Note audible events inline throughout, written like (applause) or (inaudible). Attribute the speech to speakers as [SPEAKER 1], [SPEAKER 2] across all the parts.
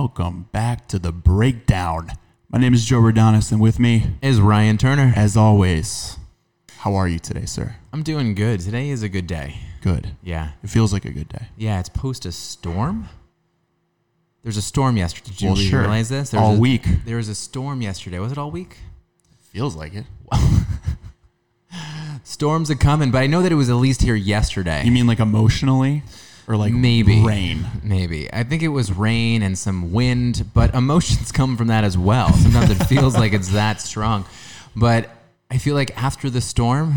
[SPEAKER 1] welcome back to the breakdown. My name is Joe Rodonis, and with me,
[SPEAKER 2] Is Ryan Turner.
[SPEAKER 1] as always, how are you today, sir?
[SPEAKER 2] I'm doing good. Today is a good day.
[SPEAKER 1] Good.
[SPEAKER 2] Yeah.
[SPEAKER 1] It feels like a good day.
[SPEAKER 2] Yeah, it's post a storm. There's a storm yesterday. Did you
[SPEAKER 1] Well, sure.
[SPEAKER 2] realize this? There
[SPEAKER 1] All
[SPEAKER 2] a,
[SPEAKER 1] week.
[SPEAKER 2] There was a storm yesterday. Was it all week?
[SPEAKER 1] Feels like it. (laughs)
[SPEAKER 2] Storms are coming, but I know that it was at least here yesterday.
[SPEAKER 1] You mean like emotionally, or like
[SPEAKER 2] Maybe.
[SPEAKER 1] rain?
[SPEAKER 2] Maybe. I think it was rain and some wind, but emotions (laughs) come from that as well. Sometimes it feels like it's that strong. But I feel like after the storm,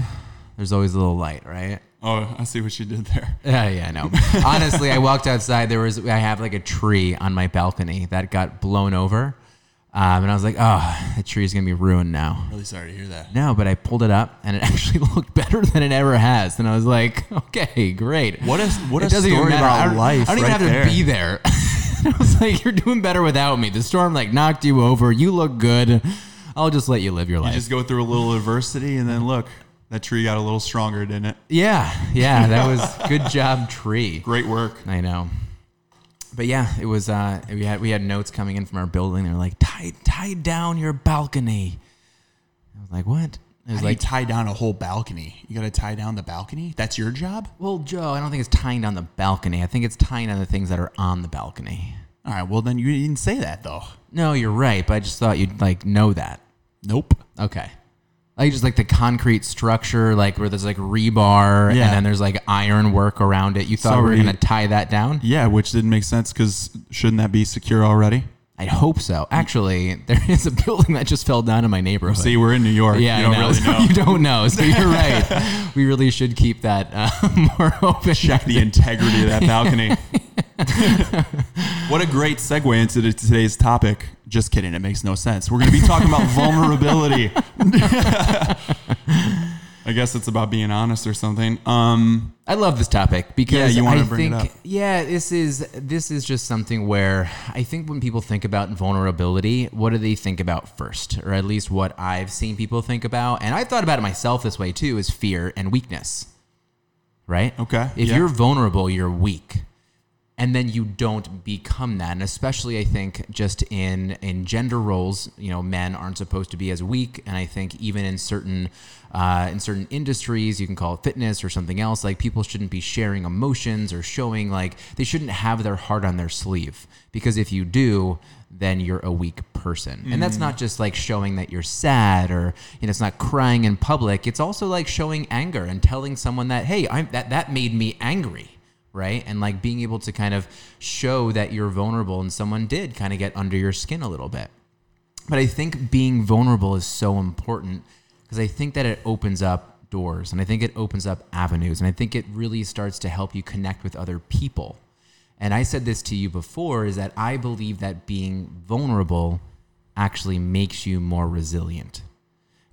[SPEAKER 2] there's always a little light, right?
[SPEAKER 1] Oh, I see what you did there.
[SPEAKER 2] Yeah, yeah, no. Honestly, I walked outside. There was I have like a tree on my balcony that got blown over, um, and I was like, oh, the tree's gonna be ruined now.
[SPEAKER 1] Really sorry to hear that.
[SPEAKER 2] No, but I pulled it up, and it (laughs) actually looked better than it ever has. And I was like, okay, great.
[SPEAKER 1] What a what
[SPEAKER 2] It
[SPEAKER 1] a
[SPEAKER 2] even
[SPEAKER 1] story about
[SPEAKER 2] I
[SPEAKER 1] life.
[SPEAKER 2] I don't even
[SPEAKER 1] right
[SPEAKER 2] have to be there. (laughs) I was like, you're doing better without me. The storm like knocked you over. You look good. I'll just let you live your
[SPEAKER 1] You
[SPEAKER 2] life.
[SPEAKER 1] just go through a little adversity, and then look, that tree got a little stronger, didn't it?
[SPEAKER 2] yeah, yeah. That was (laughs) good job, tree.
[SPEAKER 1] Great work.
[SPEAKER 2] I know. But yeah, it was. Uh, we had we had notes coming in from our building. They were like, "Tie tie down your balcony." I was like, "What?" It was
[SPEAKER 1] How do
[SPEAKER 2] like,
[SPEAKER 1] you tie down a whole balcony? You got to tie down the balcony. That's your job.
[SPEAKER 2] "Well, Joe, I don't think it's tying down the balcony. I think it's tying down the things that are on the balcony."
[SPEAKER 1] All right. Well, then you didn't say that though.
[SPEAKER 2] No, you're right, but I just thought you'd like know that.
[SPEAKER 1] Nope.
[SPEAKER 2] Okay. Like just like the concrete structure, like where there's like rebar
[SPEAKER 1] Yeah.
[SPEAKER 2] and then there's like iron work around it. You thought we were
[SPEAKER 1] Sorry.
[SPEAKER 2] gonna tie that down?
[SPEAKER 1] Yeah, which didn't make sense because shouldn't that be secure already?
[SPEAKER 2] I hope so. Actually, (laughs) there is a building that just fell down in my neighborhood.
[SPEAKER 1] See, we're in New York.
[SPEAKER 2] Yeah,
[SPEAKER 1] you don't
[SPEAKER 2] I know.
[SPEAKER 1] really (laughs)
[SPEAKER 2] So
[SPEAKER 1] know.
[SPEAKER 2] you don't know. So you're (laughs) right. we really should keep that uh, more open.
[SPEAKER 1] Check the integrity of that balcony. (laughs) what a great segue into today's topic. Just kidding. It makes no sense. We're going to be talking about (laughs) vulnerability. (laughs) I guess it's about being honest or something. Um,
[SPEAKER 2] I love this topic because
[SPEAKER 1] Yeah, you wanna
[SPEAKER 2] I
[SPEAKER 1] bring it
[SPEAKER 2] think
[SPEAKER 1] up.
[SPEAKER 2] yeah, this is this is just something where I think when people think about vulnerability, what do they think about first, or at least what I've seen people think about, and I've thought about it myself this way too, is fear and weakness. Right?
[SPEAKER 1] Okay,
[SPEAKER 2] If
[SPEAKER 1] yeah.
[SPEAKER 2] you're vulnerable, you're weak. And then you don't become that. And especially i think just in in gender roles you know men aren't supposed to be as weak. And i think even in certain uh, in certain industries you can call it fitness or something else like people shouldn't be sharing emotions or showing like they shouldn't have their heart on their sleeve. Because if you do then you're a weak person. And that's not just like showing that you're sad or you know it's not crying in public. It's also like showing anger and telling someone that hey i'm that that made me angry right? And like being able to kind of show that you're vulnerable and someone did kind of get under your skin a little bit. But I think being vulnerable is so important because I think that it opens up doors and I think it opens up avenues and I think it really starts to help you connect with other people. And I said this to you before is that I believe that being vulnerable actually makes you more resilient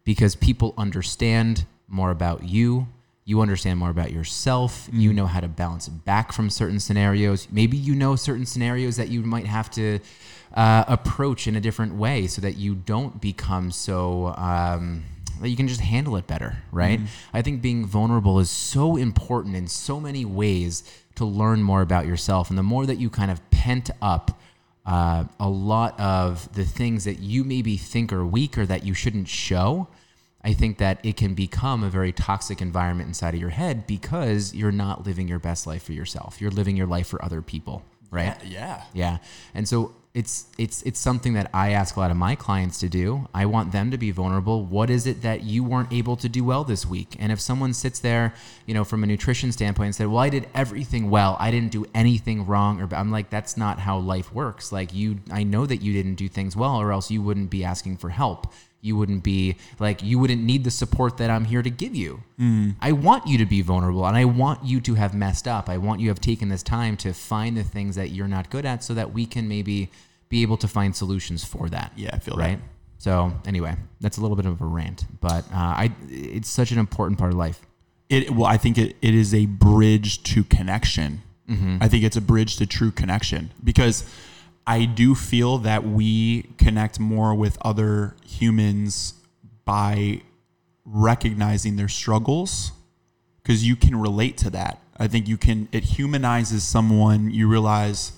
[SPEAKER 2] because people understand more about you. You understand more about yourself. You know how to bounce back from certain scenarios. Maybe you know certain scenarios that you might have to uh, approach in a different way so that you don't become so. Um, that you can just handle it better, right? I think being vulnerable is so important in so many ways to learn more about yourself. And the more that you kind of pent up uh, a lot of the things that you maybe think are weak or that you shouldn't show, I think that it can become a very toxic environment inside of your head because you're not living your best life for yourself. You're living your life for other people, right?
[SPEAKER 1] yeah.
[SPEAKER 2] Yeah. And so it's it's it's something that I ask a lot of my clients to do. I want them to be vulnerable. What is it that you weren't able to do well this week? And if someone sits there, you know, from a nutrition standpoint and said, "Well, I did everything well. I didn't do anything wrong," or I'm like, "That's not how life works. Like you I know that you didn't do things well or else you wouldn't be asking for help." You wouldn't be like you wouldn't need the support that I'm here to give you. I want you to be vulnerable and I want you to have messed up. I want you to have taken this time to find the things that you're not good at so that we can maybe be able to find solutions for that.
[SPEAKER 1] Yeah, I feel that.
[SPEAKER 2] right. So anyway, that's a little bit of a rant, but uh, I it's such an important part of life.
[SPEAKER 1] It well, I think it, it is a bridge to connection.
[SPEAKER 2] Mm-hmm.
[SPEAKER 1] I think it's a bridge to true connection because I do feel that we connect more with other humans by recognizing their struggles because you can relate to that. I think you can it humanizes someone you realize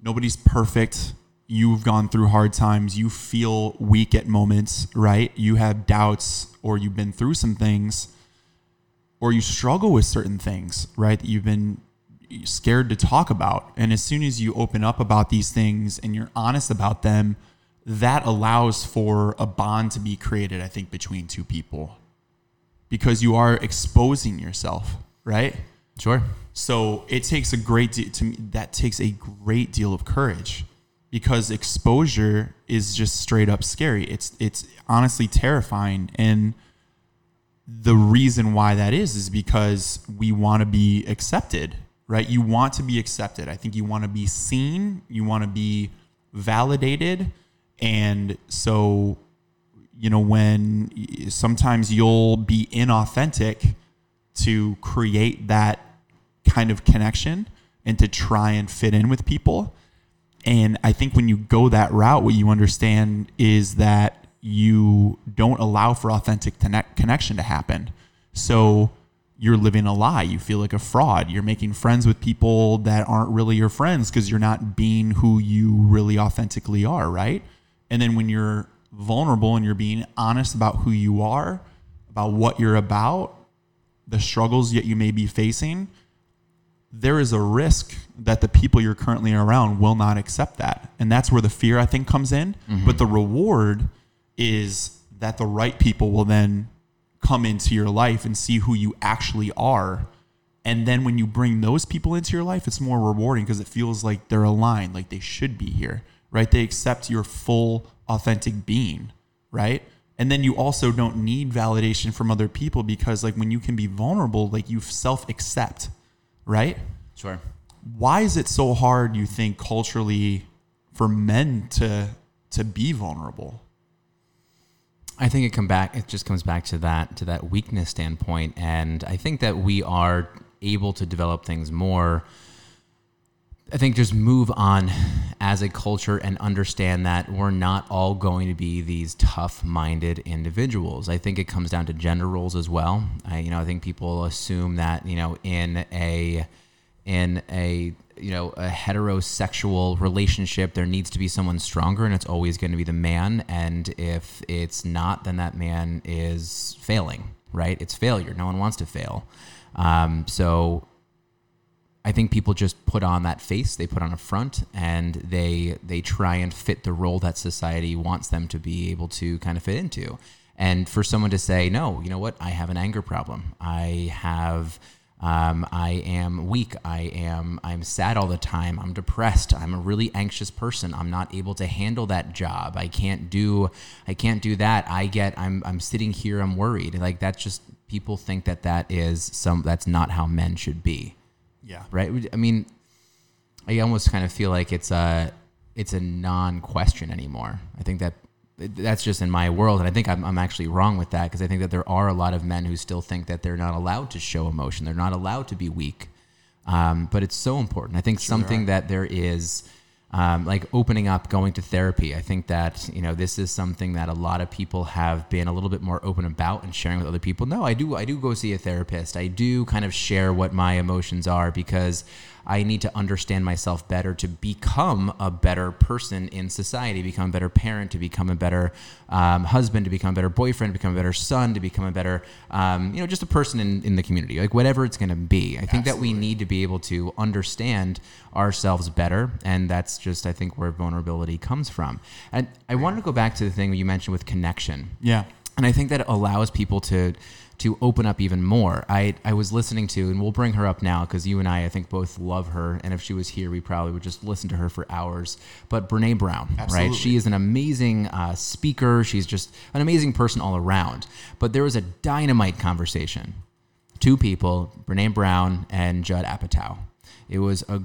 [SPEAKER 1] nobody's perfect. You've gone through hard times. You feel weak at moments, right? You have doubts or you've been through some things or you struggle with certain things, right? That you've been scared to talk about. And as soon as you open up about these things and you're honest about them, that allows for a bond to be created, I think, between two people because you are exposing yourself, right?
[SPEAKER 2] Sure.
[SPEAKER 1] So it takes a great deal to me. That takes a great deal of courage because exposure is just straight up scary. It's it's honestly terrifying, and the reason why that is is because we want to be accepted, right? You want to be accepted. I think you want to be seen. You want to be validated, and so you know when sometimes you'll be inauthentic to create that kind of connection and to try and fit in with people. And I think when you go that route, what you understand is that you don't allow for authentic connect- connection to happen. So you're living a lie. You feel like a fraud. You're making friends with people that aren't really your friends because you're not being who you really authentically are, right? And then when you're vulnerable and you're being honest about who you are, about what you're about, the struggles that you may be facing, there is a risk that the people you're currently around will not accept that. And that's where the fear, I think, comes in. Mm-hmm. But the reward is that the right people will then come into your life and see who you actually are. And then when you bring those people into your life, it's more rewarding because it feels like they're aligned, like they should be here, right? They accept your full, authentic being, right? And then you also don't need validation from other people because, like, when you can be vulnerable, like you self accept, right?
[SPEAKER 2] Sure.
[SPEAKER 1] Why is it so hard, you think, culturally for men to to be vulnerable?
[SPEAKER 2] I think it come back. It just comes back to that to that weakness standpoint, and I think that we are able to develop things more. I think just move on as a culture and understand that we're not all going to be these tough-minded individuals. I think it comes down to gender roles as well. I, you know, I think people assume that you know in a in a you know a heterosexual relationship there needs to be someone stronger and it's always going to be the man and if it's not then that man is failing right it's failure no one wants to fail um, so I think people just put on that face, they put on a front, and they they try and fit the role that society wants them to be able to kind of fit into. And for someone to say, no, you know what, I have an anger problem, I have. Um, I am weak. I am. I'm sad all the time. I'm depressed. I'm a really anxious person. I'm not able to handle that job. I can't do. I can't do that. I get. I'm. I'm sitting here. I'm worried. Like that's just people think that that is some. That's not how men should be
[SPEAKER 1] Yeah.
[SPEAKER 2] right? I mean, I almost kind of feel like it's a it's a non-question anymore. I think that that's just in my world, and I think I'm, I'm actually wrong with that because I think that there are a lot of men who still think that they're not allowed to show emotion, they're not allowed to be weak. Um, but it's so important. I think something that there is. Um, like opening up, going to therapy. I think that you know this is something that a lot of people have been a little bit more open about and sharing with other people. No, I do. I do go see a therapist. I do kind of share what my emotions are because I need to understand myself better to become a better person in society, become a better parent, to become a better um, husband, to become a better boyfriend, to become a better son, to become a better, um, you know, just a person in, in the community, like whatever it's going to be. I think that we need to be able to understand ourselves better. And that's just, I think, where vulnerability comes from. And I wanted to go back to the thing you mentioned with connection
[SPEAKER 1] Yeah.
[SPEAKER 2] and I think that allows people to to open up even more. I I was listening to, and we'll bring her up now because you and I, I think, both love her. And if she was here, we probably would just listen to her for hours. But Brene Brown, right? She is an amazing uh, speaker. She's just an amazing person all around. But there was a dynamite conversation. Two people, Brene Brown and Judd Apatow. It was a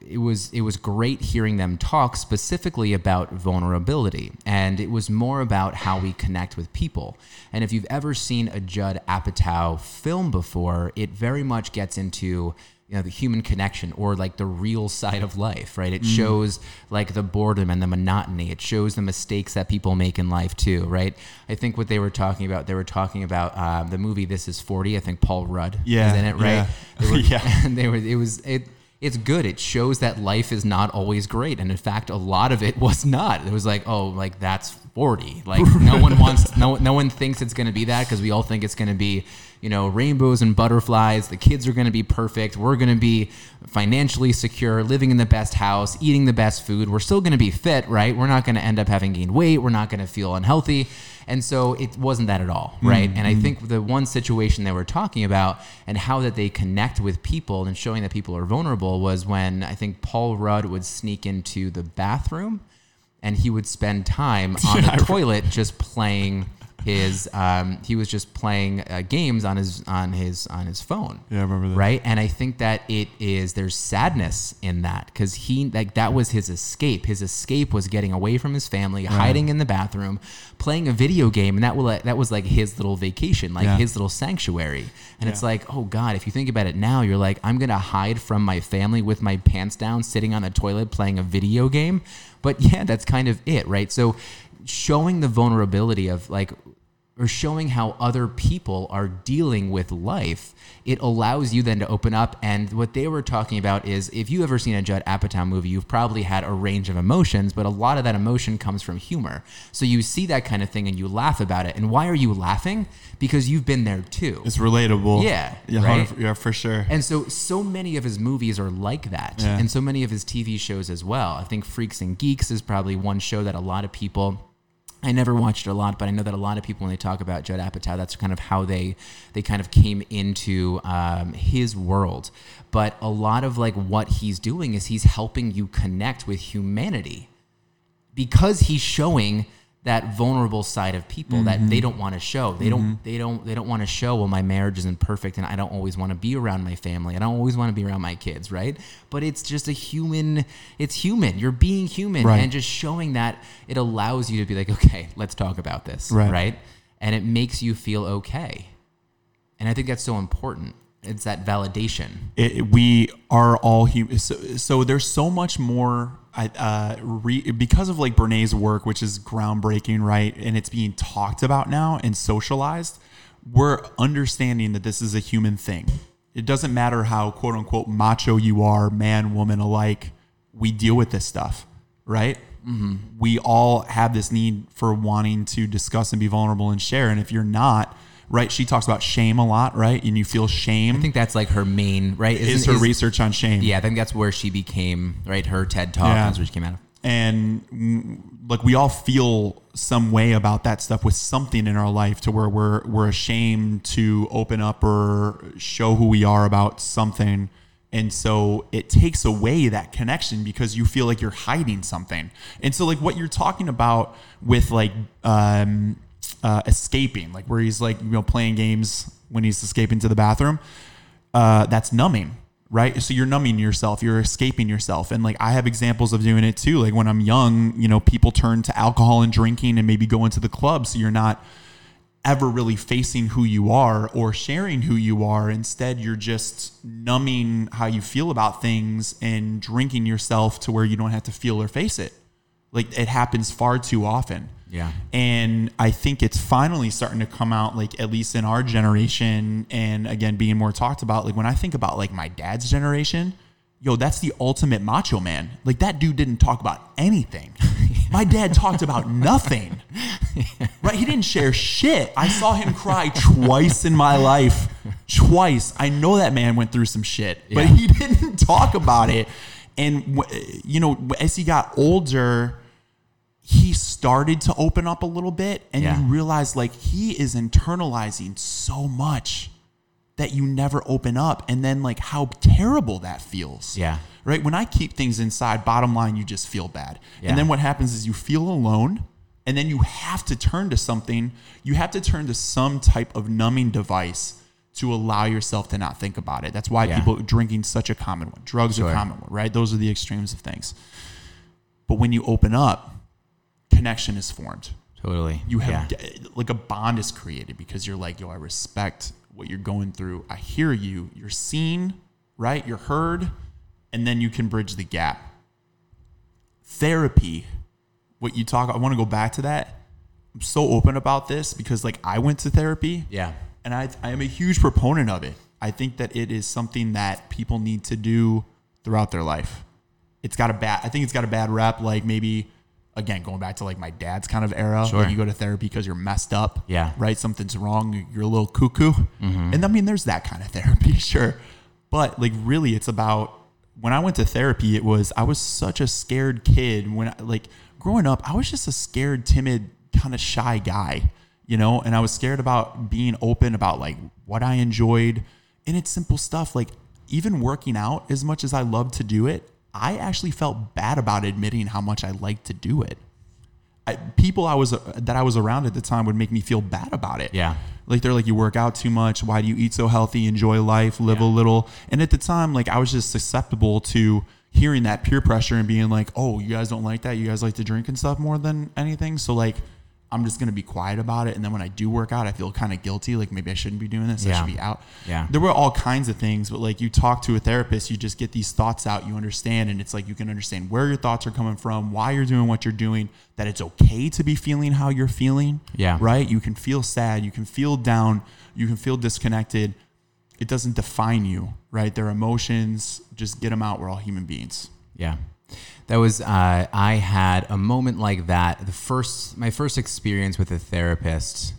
[SPEAKER 2] it was it was great hearing them talk specifically about vulnerability, and it was more about how we connect with people. And if you've ever seen a Judd Apatow film before, it very much gets into you know the human connection or like the real side of life right it shows like the boredom and the monotony it shows the mistakes that people make in life too right i think what they were talking about they were talking about um, the movie this is 40 i think paul rudd
[SPEAKER 1] Yeah,
[SPEAKER 2] is in it right
[SPEAKER 1] yeah.
[SPEAKER 2] Were- (laughs)
[SPEAKER 1] Yeah. (laughs)
[SPEAKER 2] and they were it was it it's good. It shows that life is not always great, and in fact, a lot of it (laughs) was not. It was like, oh, like that's forty. Like no one wants, no, no one thinks it's going to be that because we all think it's going to be, you know, rainbows and butterflies. The kids are going to be perfect. We're going to be financially secure, living in the best house, eating the best food. We're still going to be fit, right? We're not going to end up having gained weight. We're not going to feel unhealthy. And so it wasn't that at all, hmm, right? And I hmm. think the one situation that we're talking about and how that they connect with people and showing that people are vulnerable was when I think Paul Rudd would sneak into the bathroom and he would spend time (laughs) on the toilet just playing his um, he was just playing uh, games on his on his on his phone.
[SPEAKER 1] Yeah, I remember that.
[SPEAKER 2] right? And i think that it is there's sadness in that because he like that was his escape. His escape was getting away from his family hiding in the bathroom playing a video game and that will that was like his little vacation like
[SPEAKER 1] Yeah.
[SPEAKER 2] his little sanctuary. And it's like oh god if you think about it now you're like i'm gonna hide from my family with my pants down sitting on the toilet playing a video game? But yeah that's kind of it right? So showing the vulnerability of like or showing how other people are dealing with life, it allows you then to open up. And what they were talking about is if you've ever seen a Judd Apatow movie, you've probably had a range of emotions, but a lot of that emotion comes from humor. So you see that kind of thing and you laugh about it. And why are you laughing? Because you've been there too.
[SPEAKER 1] It's relatable.
[SPEAKER 2] Yeah,
[SPEAKER 1] Yeah.
[SPEAKER 2] right?
[SPEAKER 1] Yeah, for sure.
[SPEAKER 2] And so, so many of his movies are like that,
[SPEAKER 1] Yeah.
[SPEAKER 2] and so many of his TV shows as well. I think Freaks and Geeks is probably one show that a lot of people. I never watched it a lot, but I know that a lot of people, when they talk about Judd Apatow, that's kind of how they they kind of came into um, his world. But a lot of like what he's doing is he's helping you connect with humanity because he's showing that vulnerable side of people that they mm-hmm. don't want to show. Mm-hmm. They don't they don't they don't want to show well my marriage isn't perfect and I don't always want to be around my family. I don't always want to be around my kids, right? But it's just a human it's human. You're being human
[SPEAKER 1] Right.
[SPEAKER 2] and just showing that it allows you to be like, okay, let's talk about this,
[SPEAKER 1] Right.
[SPEAKER 2] right? And it makes you feel okay. And I think that's so important. It's that validation.
[SPEAKER 1] it, we are all human. So, so there's so much more. I, uh, re, because of like Brene's work, which is groundbreaking, right? And it's being talked about now and socialized. We're understanding that this is a human thing. It doesn't matter how quote unquote macho you are, man, woman alike. We deal with this stuff, right? Mm-hmm. We all have this need for wanting to discuss and be vulnerable and share. And if you're not, right? She talks about shame a lot, right? And you feel shame
[SPEAKER 2] I think that's like her main, right?
[SPEAKER 1] is
[SPEAKER 2] Isn't-
[SPEAKER 1] her
[SPEAKER 2] is-
[SPEAKER 1] research on shame.
[SPEAKER 2] Yeah, I think that's where she became, right? Her TED Talk,
[SPEAKER 1] Yeah.
[SPEAKER 2] that's where she came out of.
[SPEAKER 1] And mm, like we all feel some way about that stuff with something in our life to where we're we're ashamed to open up or show who we are about something. And so it takes away that connection because you feel like you're hiding something. And so like what you're talking about with like um uh, escaping, like where he's like you know playing games when he's escaping to the bathroom, uh, that's numbing, right? So you're numbing yourself, you're escaping yourself. And like I have examples of doing it too. Like when I'm young, you know, people turn to alcohol and drinking and maybe go into the club. So you're not ever really facing who you are or sharing who you are. Instead, you're just numbing how you feel about things and drinking yourself to where you don't have to feel or face it. Like it happens far too often.
[SPEAKER 2] Yeah.
[SPEAKER 1] And I think it's finally starting to come out, like at least in our generation, and again being more talked about. Like when I think about like my dad's generation, yo, that's the ultimate macho man. Like that dude didn't talk about anything. (laughs) My dad talked about nothing. (laughs) Right? He didn't share shit. I saw him cry twice in my life. Twice. I know that man went through some shit, but
[SPEAKER 2] Yeah.
[SPEAKER 1] he (laughs) didn't talk about it. And you know, as he got older, he started to open up a little bit and
[SPEAKER 2] Yeah.
[SPEAKER 1] you realize like he is internalizing so much that you never open up and then like how terrible that feels
[SPEAKER 2] Yeah.
[SPEAKER 1] right when i keep things inside bottom line you just feel bad
[SPEAKER 2] Yeah.
[SPEAKER 1] and then what happens is you feel alone and then you have to turn to something you have to turn to some type of numbing device to allow yourself to not think about it that's why
[SPEAKER 2] Yeah.
[SPEAKER 1] people drinking such a common one drugs are
[SPEAKER 2] Sure.
[SPEAKER 1] a common one right those are the extremes of things but when you open up connection is formed
[SPEAKER 2] Totally.
[SPEAKER 1] you
[SPEAKER 2] yeah.
[SPEAKER 1] have like a bond is created because you're like yo i respect what you're going through i hear you you're seen right you're heard and then you can bridge the gap therapy what you talk i want to go back to that i'm so open about this because like i went to therapy
[SPEAKER 2] Yeah.
[SPEAKER 1] and I, I am a huge proponent of it. I think that it is something that people need to do throughout their life. It's got a bad. I think it's got a bad rep. Like maybe again going back to like my dad's kind of era.
[SPEAKER 2] Sure.
[SPEAKER 1] Like you go to therapy because you're messed up.
[SPEAKER 2] Yeah.
[SPEAKER 1] Right. Something's wrong. You're a little cuckoo. Mm-hmm. And I mean, there's that kind of (laughs) therapy, sure. But like really, it's about when I went to therapy. It was I was such a scared kid when I, like growing up. I was just a scared, timid, kind of shy guy. You know, and I was scared about being open about like what I enjoyed. And it's simple stuff like even working out as much as I love to do it, I actually felt bad about admitting how much I liked to do it. I, people I was uh, that I was around at the time would make me feel bad about it.
[SPEAKER 2] Yeah.
[SPEAKER 1] Like they're like, you work out too much. Why do you eat so healthy? Enjoy life, live a little. And at the time, like I was just susceptible to hearing that peer pressure and being like, oh, you guys don't like that. You guys like to drink and stuff more than anything. So like, I'm just gonna be quiet about it. And then when I do work out, I feel kind of guilty. Like maybe I shouldn't be doing this. I should be out.
[SPEAKER 2] Yeah.
[SPEAKER 1] There were all kinds of things, but like you talk to a therapist, you just get these thoughts out. You understand, and it's like you can understand where your thoughts are coming from, why you're doing what you're doing. That it's okay to be feeling how you're feeling.
[SPEAKER 2] Yeah.
[SPEAKER 1] Right. You can feel sad. You can feel down. You can feel disconnected. It doesn't define you. Right. Their emotions. Just get them out. We're all human beings.
[SPEAKER 2] Yeah. That was uh, I had a moment like that. The first my first experience with a therapist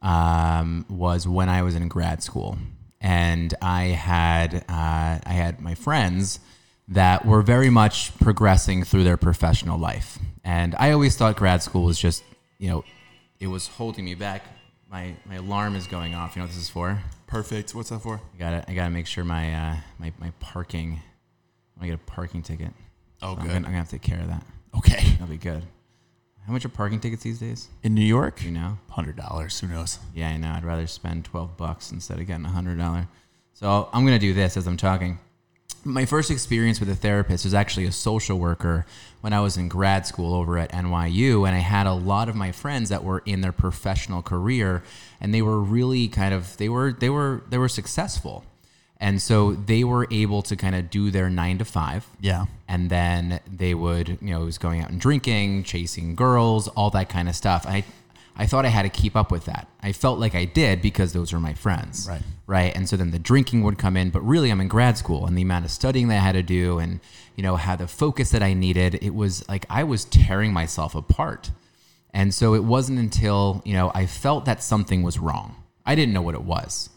[SPEAKER 2] um, was when I was in grad school, and I had uh, I had my friends that were very much progressing through their professional life, and I always thought grad school was just you know it was holding me back. My my alarm is going off. You know what this is for?
[SPEAKER 1] Perfect. What's that for?
[SPEAKER 2] I got to I got to make sure my uh, my my parking. I get a parking ticket.
[SPEAKER 1] Oh,
[SPEAKER 2] I'm
[SPEAKER 1] good.
[SPEAKER 2] gonna, I'm gonna have to take care of that.
[SPEAKER 1] Okay. (laughs)
[SPEAKER 2] That'll be good. How much are parking tickets these days?
[SPEAKER 1] In New York,
[SPEAKER 2] you know?
[SPEAKER 1] hundred dollars. Who knows?
[SPEAKER 2] Yeah, I know. I'd rather spend twelve bucks instead of getting a hundred dollar. So I'm gonna do this as I'm talking. My first experience with a therapist was actually a social worker when I was in grad school over at NYU, and I had a lot of my friends that were in their professional career, and they were really kind of they were they were they were successful, and so they were able to kind of do their nine to five,
[SPEAKER 1] Yeah.
[SPEAKER 2] and then they would you know it was going out and drinking chasing girls all that kind of stuff. I i thought i had to keep up with that. I felt like i did because those were my friends.
[SPEAKER 1] Right.
[SPEAKER 2] right? And so then the drinking would come in but really i'm in grad school and the amount of studying that i had to do and you know how the focus that i needed it was like i was tearing myself apart. And so it wasn't until you know i felt that something was wrong. I didn't know what it was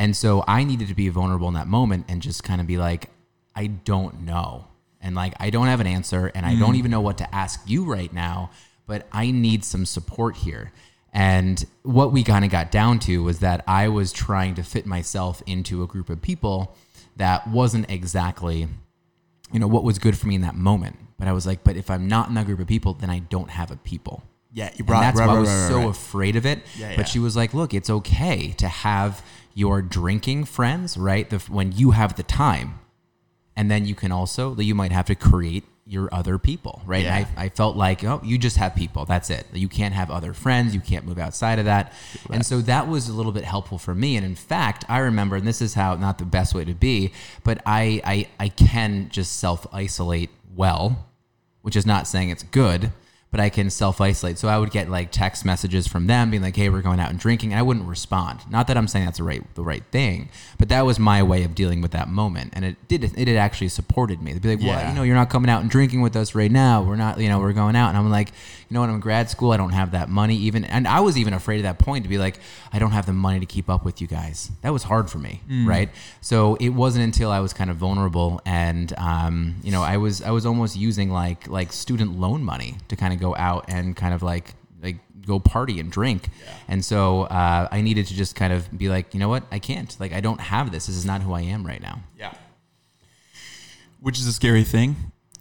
[SPEAKER 2] and so I needed to be vulnerable in that moment and just kind of be like, I don't know. And like, I don't have an answer and I don't mm. even know what to ask you right now, but I need some support here. And what we kind of got down to was that I was trying to fit myself into a group of people that wasn't exactly, you know, what was good for me in that moment. But I was like, but if I'm not in that group of people, then I don't have a people.
[SPEAKER 1] Yeah. You
[SPEAKER 2] And that's why I was so
[SPEAKER 1] right.
[SPEAKER 2] afraid of it.
[SPEAKER 1] Yeah, yeah.
[SPEAKER 2] But she was like, "Look, it's okay to have your drinking friends, right? The, when you have the time, and then you can also you might have to create your other people, right?
[SPEAKER 1] Yeah.
[SPEAKER 2] I, I felt like, oh, you just have people. That's it. You can't have other friends. You can't move outside of that. And so that was a little bit helpful for me. And in fact, I remember, and this is how not the best way to be, but I I, I can just self isolate well which is not saying it's good, but I can self isolate. So I would get like text messages from them being like, "Hey, we're going out and drinking," and I wouldn't respond. Not that I'm saying that's the right the right thing, but that was my way of dealing with that moment, and it did it had actually supported me. They'd be like, "Well, you know, you're not coming out and drinking with us right now. We're not, you know, we're going out," and I'm like, "You know what? I'm in grad school. I don't have that money even." And I was even afraid at that point to be like, "I don't have the money to keep up with you guys." That was hard for me, right? So it wasn't until I was kind of vulnerable and um, you know, I was I was almost using like like student loan money to kind of go out and kind of like like go party and drink. And so uh, I needed to just kind of be like, you know what, I can't. Like I don't have this. This is not who I am right now.
[SPEAKER 1] Yeah. Which is a scary thing.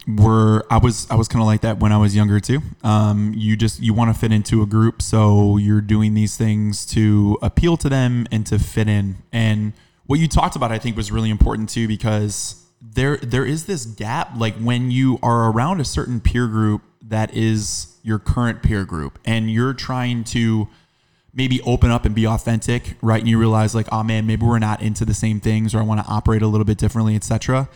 [SPEAKER 1] We're I was I was kind of like that when I was younger too. Um, you just you want to fit into a group, so you're doing these things to appeal to them and to fit in. And what you talked about, I think, was really important too because there there is this gap. Like when you are around a certain peer group that is your current peer group, and you're trying to maybe open up and be authentic, right? And you realize like, oh man, maybe we're not into the same things, or I want to operate a little bit differently, etc.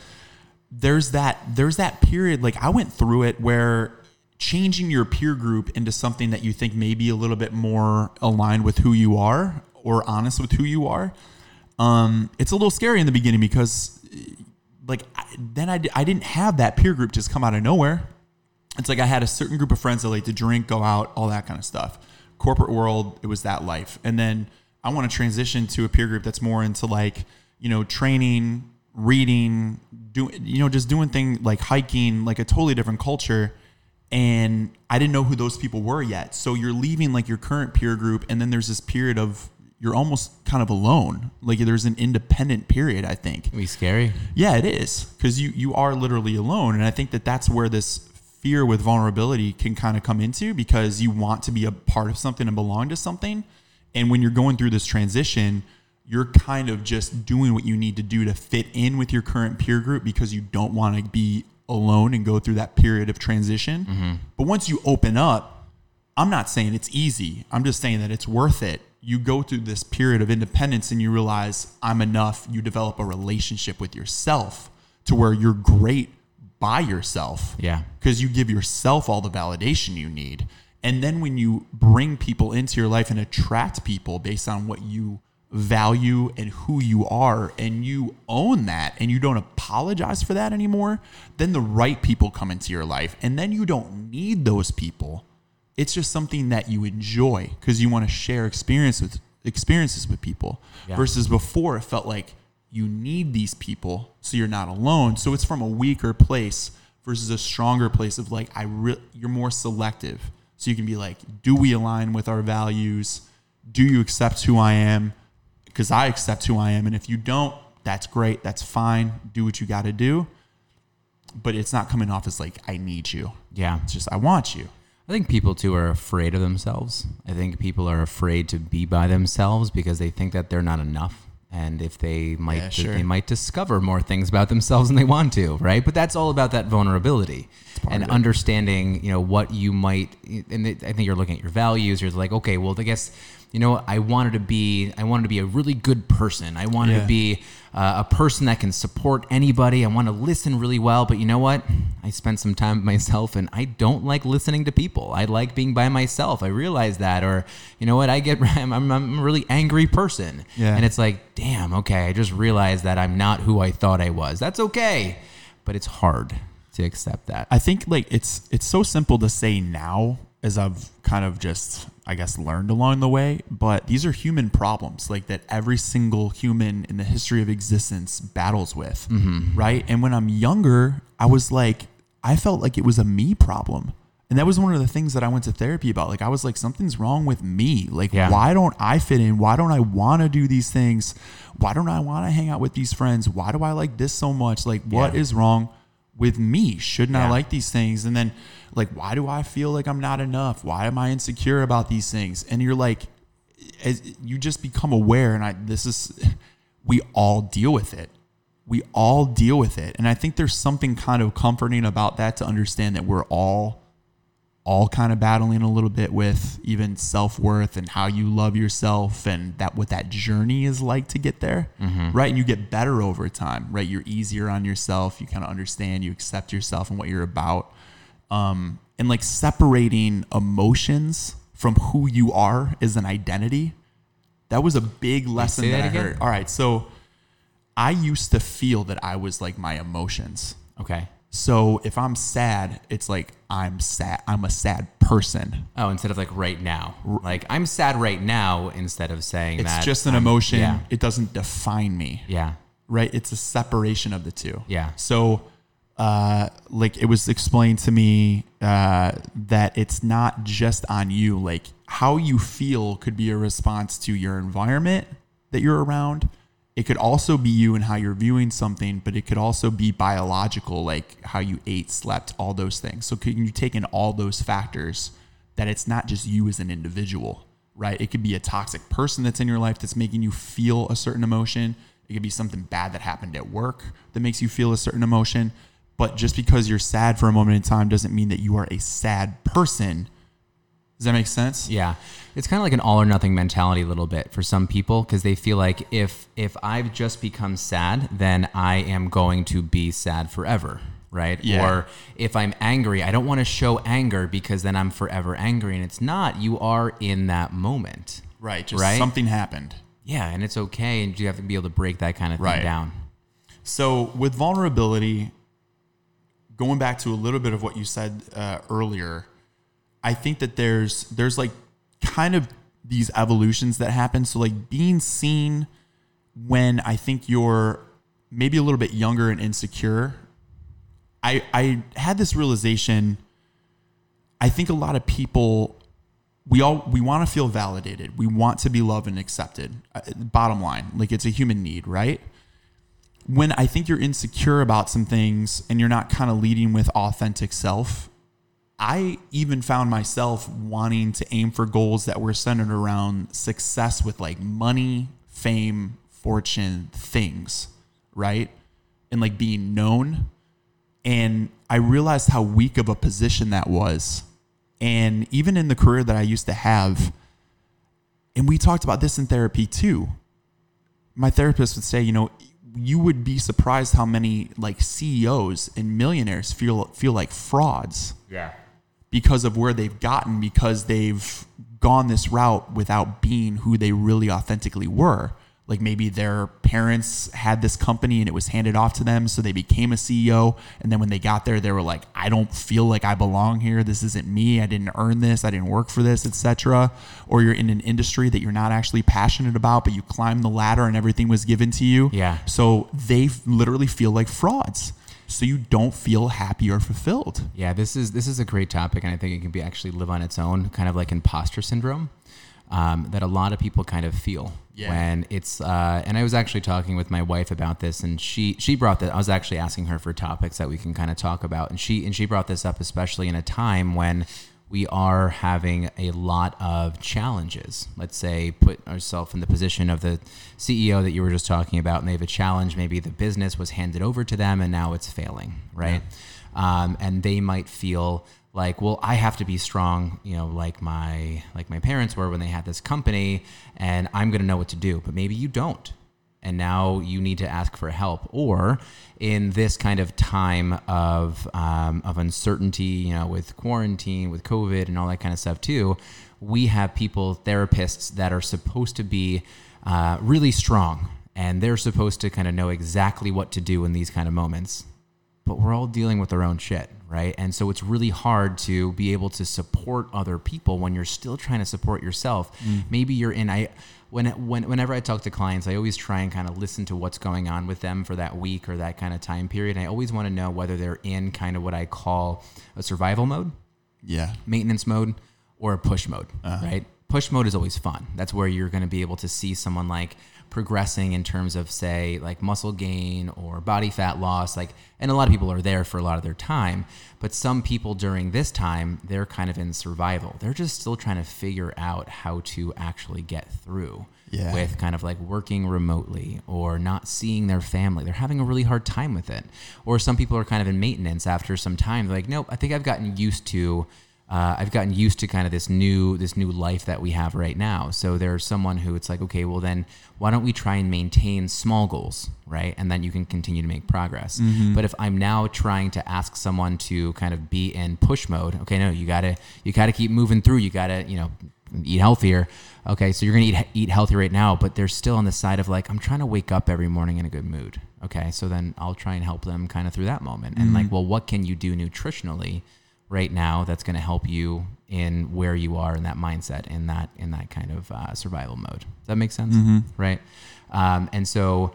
[SPEAKER 1] There's that there's that period. Like I went through it where changing your peer group into something that you think may be a little bit more aligned with who you are or honest with who you are. Um, it's a little scary in the beginning because like then I, I didn't have that peer group just come out of nowhere. It's like I had a certain group of friends that like to drink, go out, all that kind of stuff. Corporate world, it was that life. And then I want to transition to a peer group that's more into like, you know, training, reading, doing, you know, just doing things like hiking, like a totally different culture. And I didn't know who those people were yet. So you're leaving like your current peer group, and then there's this period of you're almost kind of alone. Like there's an independent period, I think.
[SPEAKER 2] Be scary.
[SPEAKER 1] Yeah, it is because you you are literally alone, and I think that that's where this fear with vulnerability can kind of come into because you want to be a part of something and belong to something, and when you're going through this transition, you're kind of just doing what you need to do to fit in with your current peer group because you don't want to be alone and go through that period of transition. Mm-hmm. But once you open up, I'm not saying it's easy. I'm just saying that it's worth it. You go through this period of independence and you realize I'm enough. You develop a relationship with yourself to where you're great by yourself.
[SPEAKER 2] Yeah.
[SPEAKER 1] Because you give yourself all the validation you need. And then when you bring people into your life and attract people based on what you value and who you are, and you own that and you don't apologize for that anymore, then the right people come into your life. And then you don't need those people it's just something that you enjoy because you want to share experience with experiences with people
[SPEAKER 2] Yeah.
[SPEAKER 1] versus before it felt like you need these people so you're not alone. So it's from a weaker place versus a stronger place of like i re- you're more selective. So you can be like do we align with our values? Do you accept who i am? Because i accept who i am and if you don't that's great that's fine do what you got to do. But it's not coming off as like i need you.
[SPEAKER 2] Yeah.
[SPEAKER 1] it's just i want you.
[SPEAKER 2] I think people too are afraid of themselves. I think people are afraid to be by themselves because they think that they're not enough. And if they might,
[SPEAKER 1] Yeah, sure.
[SPEAKER 2] they might discover more things about themselves than they want to, right? But that's all about that vulnerability and understanding, you know, what you might. And I think you're looking at your values. You're like, okay, well, I guess, you know. I wanted to be, I wanted to be a really good person. I wanted
[SPEAKER 1] Yeah.
[SPEAKER 2] to be uh, a person that can support anybody. I want to listen really well, but you know what? I spent some time with myself, and I don't like listening to people. I like being by myself. I realize that, or you know what? I get (laughs) I'm, I'm, I'm a really angry person,
[SPEAKER 1] Yeah.
[SPEAKER 2] and it's like, damn, okay. I just realized that I'm not who I thought I was. That's okay, but it's hard to accept that.
[SPEAKER 1] I think like it's it's so simple to say now as I've kind of just I guess learned along the way, but these are human problems like that every single human in the history of existence battles with, mm-hmm. right? And when I'm younger, I was like I felt like it was a me problem. And that was one of the things that I went to therapy about. Like I was like something's wrong with me. Like
[SPEAKER 2] Yeah.
[SPEAKER 1] why don't I fit in? Why don't I want to do these things? Why don't I want to hang out with these friends? Why do I like this so much? Like what
[SPEAKER 2] Yeah.
[SPEAKER 1] is wrong with me? Shouldn't I like these things? And then like why do I feel like I'm not enough? Why am I insecure about these things? And you're like as you just become aware and I this is (laughs) we all deal with it. We all deal with it. And I think there's something kind of comforting about that to understand that we're all all kind of battling a little bit with even self-worth and how you love yourself and that what that journey is like to get there right? And you get better over time right? You're easier on yourself. You kind of understand you accept yourself and what you're about. Um, and like separating emotions from who you are as an identity. That was a big lesson that,
[SPEAKER 2] that
[SPEAKER 1] i
[SPEAKER 2] again?
[SPEAKER 1] heard. All right so i used to feel that i was like my emotions.
[SPEAKER 2] Okay.
[SPEAKER 1] So if I'm sad, it's like I'm sad. I'm a sad person.
[SPEAKER 2] Oh, instead of like right now, like I'm sad right now, instead of saying
[SPEAKER 1] It's
[SPEAKER 2] that
[SPEAKER 1] just an
[SPEAKER 2] I'm-
[SPEAKER 1] emotion.
[SPEAKER 2] Yeah.
[SPEAKER 1] It doesn't define me,
[SPEAKER 2] Yeah.
[SPEAKER 1] right? It's a separation of the two.
[SPEAKER 2] Yeah.
[SPEAKER 1] So, uh, like it was explained to me uh, that it's not just on you. Like how you feel could be a response to your environment that you're around. It could also be you and how you're viewing something, but it could also be biological, like how you ate, slept, all those things. So can you take in all those factors that it's not just you as an individual, right? It could be a toxic person that's in your life that's making you feel a certain emotion. It could be something bad that happened at work that makes you feel a certain emotion. But just because you're sad for a moment in time doesn't mean that you are a sad person. Does that make sense?
[SPEAKER 2] Yeah, it's kind of like an all or nothing mentality a little bit for some people because they feel like if if I've just become sad, then I am going to be sad forever, right?
[SPEAKER 1] Yeah.
[SPEAKER 2] Or if I'm angry, I don't want to show anger because then I'm forever angry, and it's not. You are in that moment,
[SPEAKER 1] Right. Just
[SPEAKER 2] Right?
[SPEAKER 1] something happened.
[SPEAKER 2] yeah, and it's okay, and you have to be able to break that kind of thing
[SPEAKER 1] Right.
[SPEAKER 2] down.
[SPEAKER 1] So with vulnerability, going back to a little bit of what you said uh, earlier, I think that there's there's like kind of these evolutions that happen. So like being seen when I think you're maybe a little bit younger and insecure. I I had this realization. I think a lot of people we all we want to feel validated. We want to be loved and accepted. Uh, bottom line, like it's a human need, right? When I think you're insecure about some things and you're not kind of leading with authentic self, I even found myself wanting to aim for goals that were centered around success with like money, fame, fortune, things, right? And like being known. And I realized how weak of a position that was. And even in the career that I used to have, and we talked about this in therapy too. My therapist would say, you know, you would be surprised how many like CEOs and millionaires feel feel like frauds.
[SPEAKER 2] Yeah
[SPEAKER 1] because of where they've gotten because they've gone this route without being who they really authentically were. Like maybe their parents had this company and it was handed off to them, so they became a CEO. And then when they got there, they were like, "I don't feel like I belong here. This isn't me. I didn't earn this. I didn't work for this, etc." Or you're in an industry that you're not actually passionate about, but you climbed the ladder and everything was given to you.
[SPEAKER 2] Yeah.
[SPEAKER 1] So they literally feel like frauds so you don't feel happy or fulfilled.
[SPEAKER 2] Yeah, this is this is a great topic, and I think it can be actually live on its own, kind of like imposter syndrome. Um, that a lot of people kind of feel yeah. when it's uh, and I was actually talking with my wife about this and she she brought that I was actually asking her for topics that we can kind of talk about and she and she brought this up especially in a time when we are having a lot of challenges. Let's say put ourselves in the position of the CEO that you were just talking about, and they have a challenge. Maybe the business was handed over to them, and now it's failing, right? Yeah. Um, and they might feel like, well, I have to be strong, you know, like my like my parents were when they had this company, and I'm going to know what to do. But maybe you don't and now you need to ask for help. Or in this kind of time of um, of uncertainty, you know, with quarantine, with COVID, and all that kind of stuff too, we have people, therapists that are supposed to be uh, really strong, and they're supposed to kind of know exactly what to do in these kind of moments. But we're all dealing with our own shit, right? And so it's really hard to be able to support other people when you're still trying to support yourself. Mm. Maybe you're in I when, when whenever I talk to clients, I always try and kind of listen to what's going on with them for that week or that kind of time period. And I always want to know whether they're in kind of what I call a survival mode,
[SPEAKER 1] yeah,
[SPEAKER 2] maintenance mode, or a push mode, uh-huh. right? Push mode is always fun. That's where you're going to be able to see someone like progressing in terms of say like muscle gain or body fat loss like and a lot of people are there for a lot of their time but some people during this time they're kind of in survival. They're just still trying to figure out how to actually get through yeah. with kind of like working remotely or not seeing their family. They're having a really hard time with it. Or some people are kind of in maintenance after some time. They're like nope i think i've gotten used to uh, I've gotten used to kind of this new this new life that we have right now. So there's someone who it's like, okay, well then why don't we try and maintain small goals, right? And then you can continue to make progress. Mm-hmm. But if I'm now trying to ask someone to kind of be in push mode, okay, no, you gotta you gotta keep moving through. You gotta you know eat healthier. Okay, so you're gonna eat eat healthy right now, but they're still on the side of like I'm trying to wake up every morning in a good mood. Okay, so then I'll try and help them kind of through that moment. And mm-hmm. like, well, what can you do nutritionally? Right now that's going to help you in where you are in that mindset in that in that kind of uh, survival mode. Does that make sense? Mm-hmm. Right. Um, and so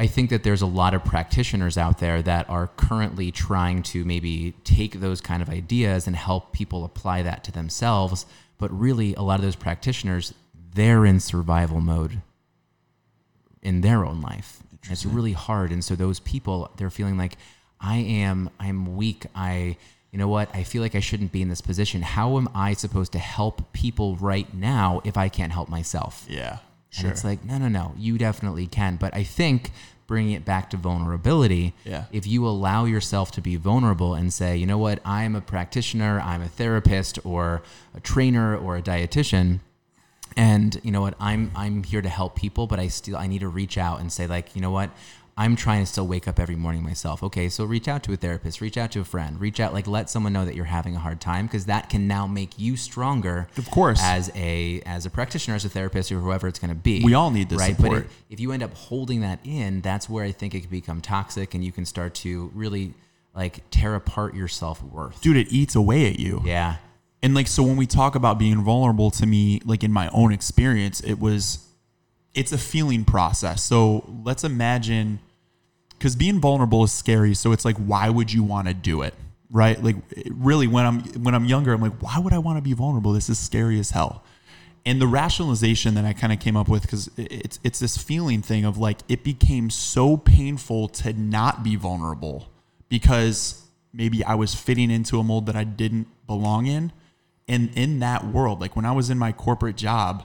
[SPEAKER 2] I think that there's a lot of practitioners out there that are currently trying to maybe take those kind of ideas and help people apply that to themselves. But really, a lot of those practitioners, they're in survival mode in their own life. It's really hard. And so those people, they're feeling like, I am, I'm weak. I, you know what, I feel like I shouldn't be in this position. How am I supposed to help people right now if I can't help myself?
[SPEAKER 1] Yeah.
[SPEAKER 2] Sure. And it's like, no, no, no, you definitely can. But I think bringing it back to vulnerability,
[SPEAKER 1] yeah.
[SPEAKER 2] if you allow yourself to be vulnerable and say, you know what, I'm a practitioner, I'm a therapist or a trainer or a dietitian, and you know what, I'm I'm here to help people, but I still I need to reach out and say like, you know what, I'm trying to still wake up every morning myself. Okay, so reach out to a therapist, reach out to a friend, reach out, like let someone know that you're having a hard time because that can now make you stronger.
[SPEAKER 1] Of course.
[SPEAKER 2] as a as a practitioner, as a therapist, or whoever it's going to be.
[SPEAKER 1] We all need this
[SPEAKER 2] right?
[SPEAKER 1] support.
[SPEAKER 2] But if, if you end up holding that in, that's where I think it can become toxic, and you can start to really like tear apart your self worth.
[SPEAKER 1] Dude, it eats away at you.
[SPEAKER 2] Yeah,
[SPEAKER 1] And like so when we talk about being vulnerable to me, like in my own experience, it was it's a feeling process. So let's imagine because being vulnerable is scary. So it's like, why would you want to do it? Right? Like really when I'm when I'm younger, I'm like, why would I want to be vulnerable? This is scary as hell. And the rationalization that I kind of came up with, because it's it's this feeling thing of like it became so painful to not be vulnerable because maybe I was fitting into a mold that I didn't belong in. And in that world, like when I was in my corporate job,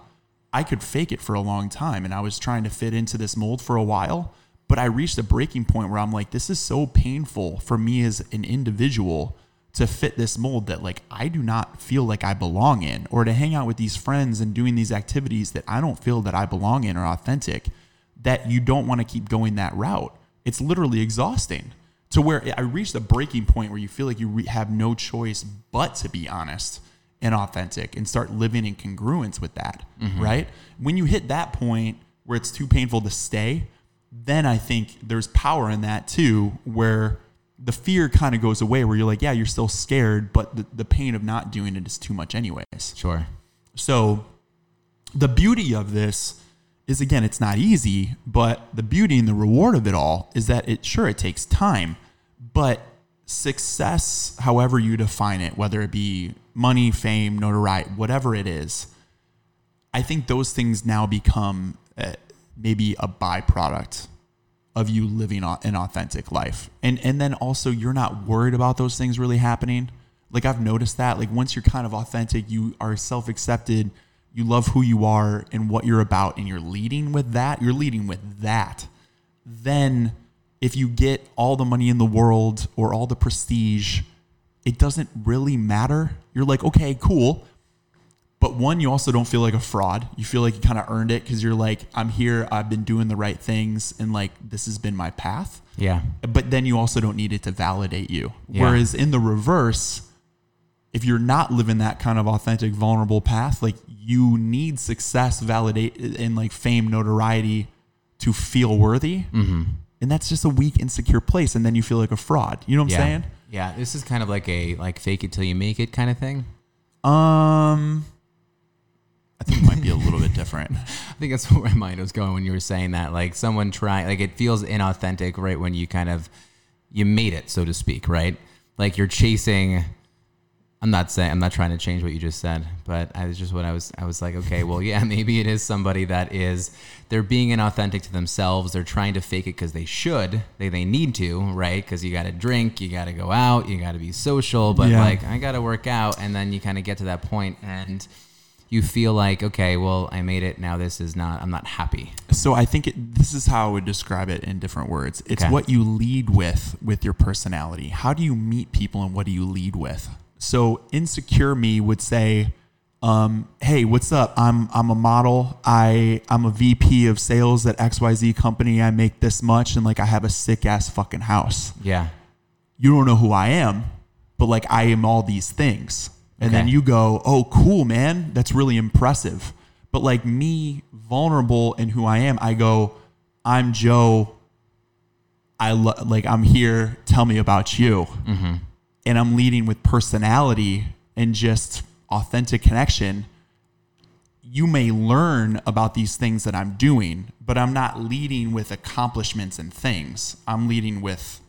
[SPEAKER 1] I could fake it for a long time and I was trying to fit into this mold for a while. But I reached a breaking point where I'm like, this is so painful for me as an individual to fit this mold that like I do not feel like I belong in, or to hang out with these friends and doing these activities that I don't feel that I belong in or authentic, that you don't want to keep going that route. It's literally exhausting to where I reached a breaking point where you feel like you re- have no choice but to be honest and authentic and start living in congruence with that, mm-hmm. right? When you hit that point where it's too painful to stay, then I think there's power in that too, where the fear kind of goes away, where you're like, yeah, you're still scared, but the, the pain of not doing it is too much, anyways.
[SPEAKER 2] sure.
[SPEAKER 1] So the beauty of this is again, it's not easy, but the beauty and the reward of it all is that it sure it takes time, but success, however you define it, whether it be money, fame, notoriety, whatever it is, I think those things now become uh, maybe a byproduct of you living an authentic life. And and then also you're not worried about those things really happening. Like I've noticed that like once you're kind of authentic, you are self-accepted, you love who you are and what you're about and you're leading with that, you're leading with that. Then if you get all the money in the world or all the prestige, it doesn't really matter. You're like, "Okay, cool." But one, you also don't feel like a fraud. You feel like you kind of earned it because you're like, I'm here, I've been doing the right things, and like this has been my path.
[SPEAKER 2] Yeah,
[SPEAKER 1] But then you also don't need it to validate you.
[SPEAKER 2] Yeah.
[SPEAKER 1] Whereas in the reverse, if you're not living that kind of authentic, vulnerable path, like you need success, validate, and like fame, notoriety to feel worthy. Mm-hmm. And that's just a weak, insecure place. And then you feel like a fraud. You know what I'm
[SPEAKER 2] yeah,
[SPEAKER 1] saying?
[SPEAKER 2] yeah. This is kind of like a like fake it till you make it kind of thing.
[SPEAKER 1] Um, I think it might be a little bit different. (laughs)
[SPEAKER 2] I think that's (laughs) where my mind was going when you were saying that. Like someone trying, like it feels inauthentic, right? When you kind of you made it, so to speak, right? Like you're chasing. I'm not saying I'm not trying to change what you just said, but I was just what I was. I was like, okay, well, (laughs) yeah, maybe it is somebody that is they're being inauthentic to themselves. They're trying to fake it because they should, they they need to, right? Because you got to drink, you got to go out, you got to be social, but
[SPEAKER 1] Yeah.
[SPEAKER 2] like I got to work out, and then you kind of get to that point and you feel like okay well i made it now this is not i'm not happy
[SPEAKER 1] So I think it, this is how I would describe it in different words. It's
[SPEAKER 2] Okay.
[SPEAKER 1] what you lead with with your personality. How do you meet people and what do you lead with? So insecure me would say, um, "Hey, what's up? I'm I'm a model. I I'm a VP of sales at XYZ company. I make this much and like I have a sick ass fucking house.
[SPEAKER 2] yeah
[SPEAKER 1] You don't know who I am, but like I am all these things." And then you go, "Oh, cool, man. That's really impressive." But like me, vulnerable in who I am, I go, "I'm Joe. I lo- like I'm here. Tell me about you." Mm-hmm. And I'm leading with personality and just authentic connection. You may learn about these things that I'm doing, but I'm not leading with accomplishments and things. I'm leading with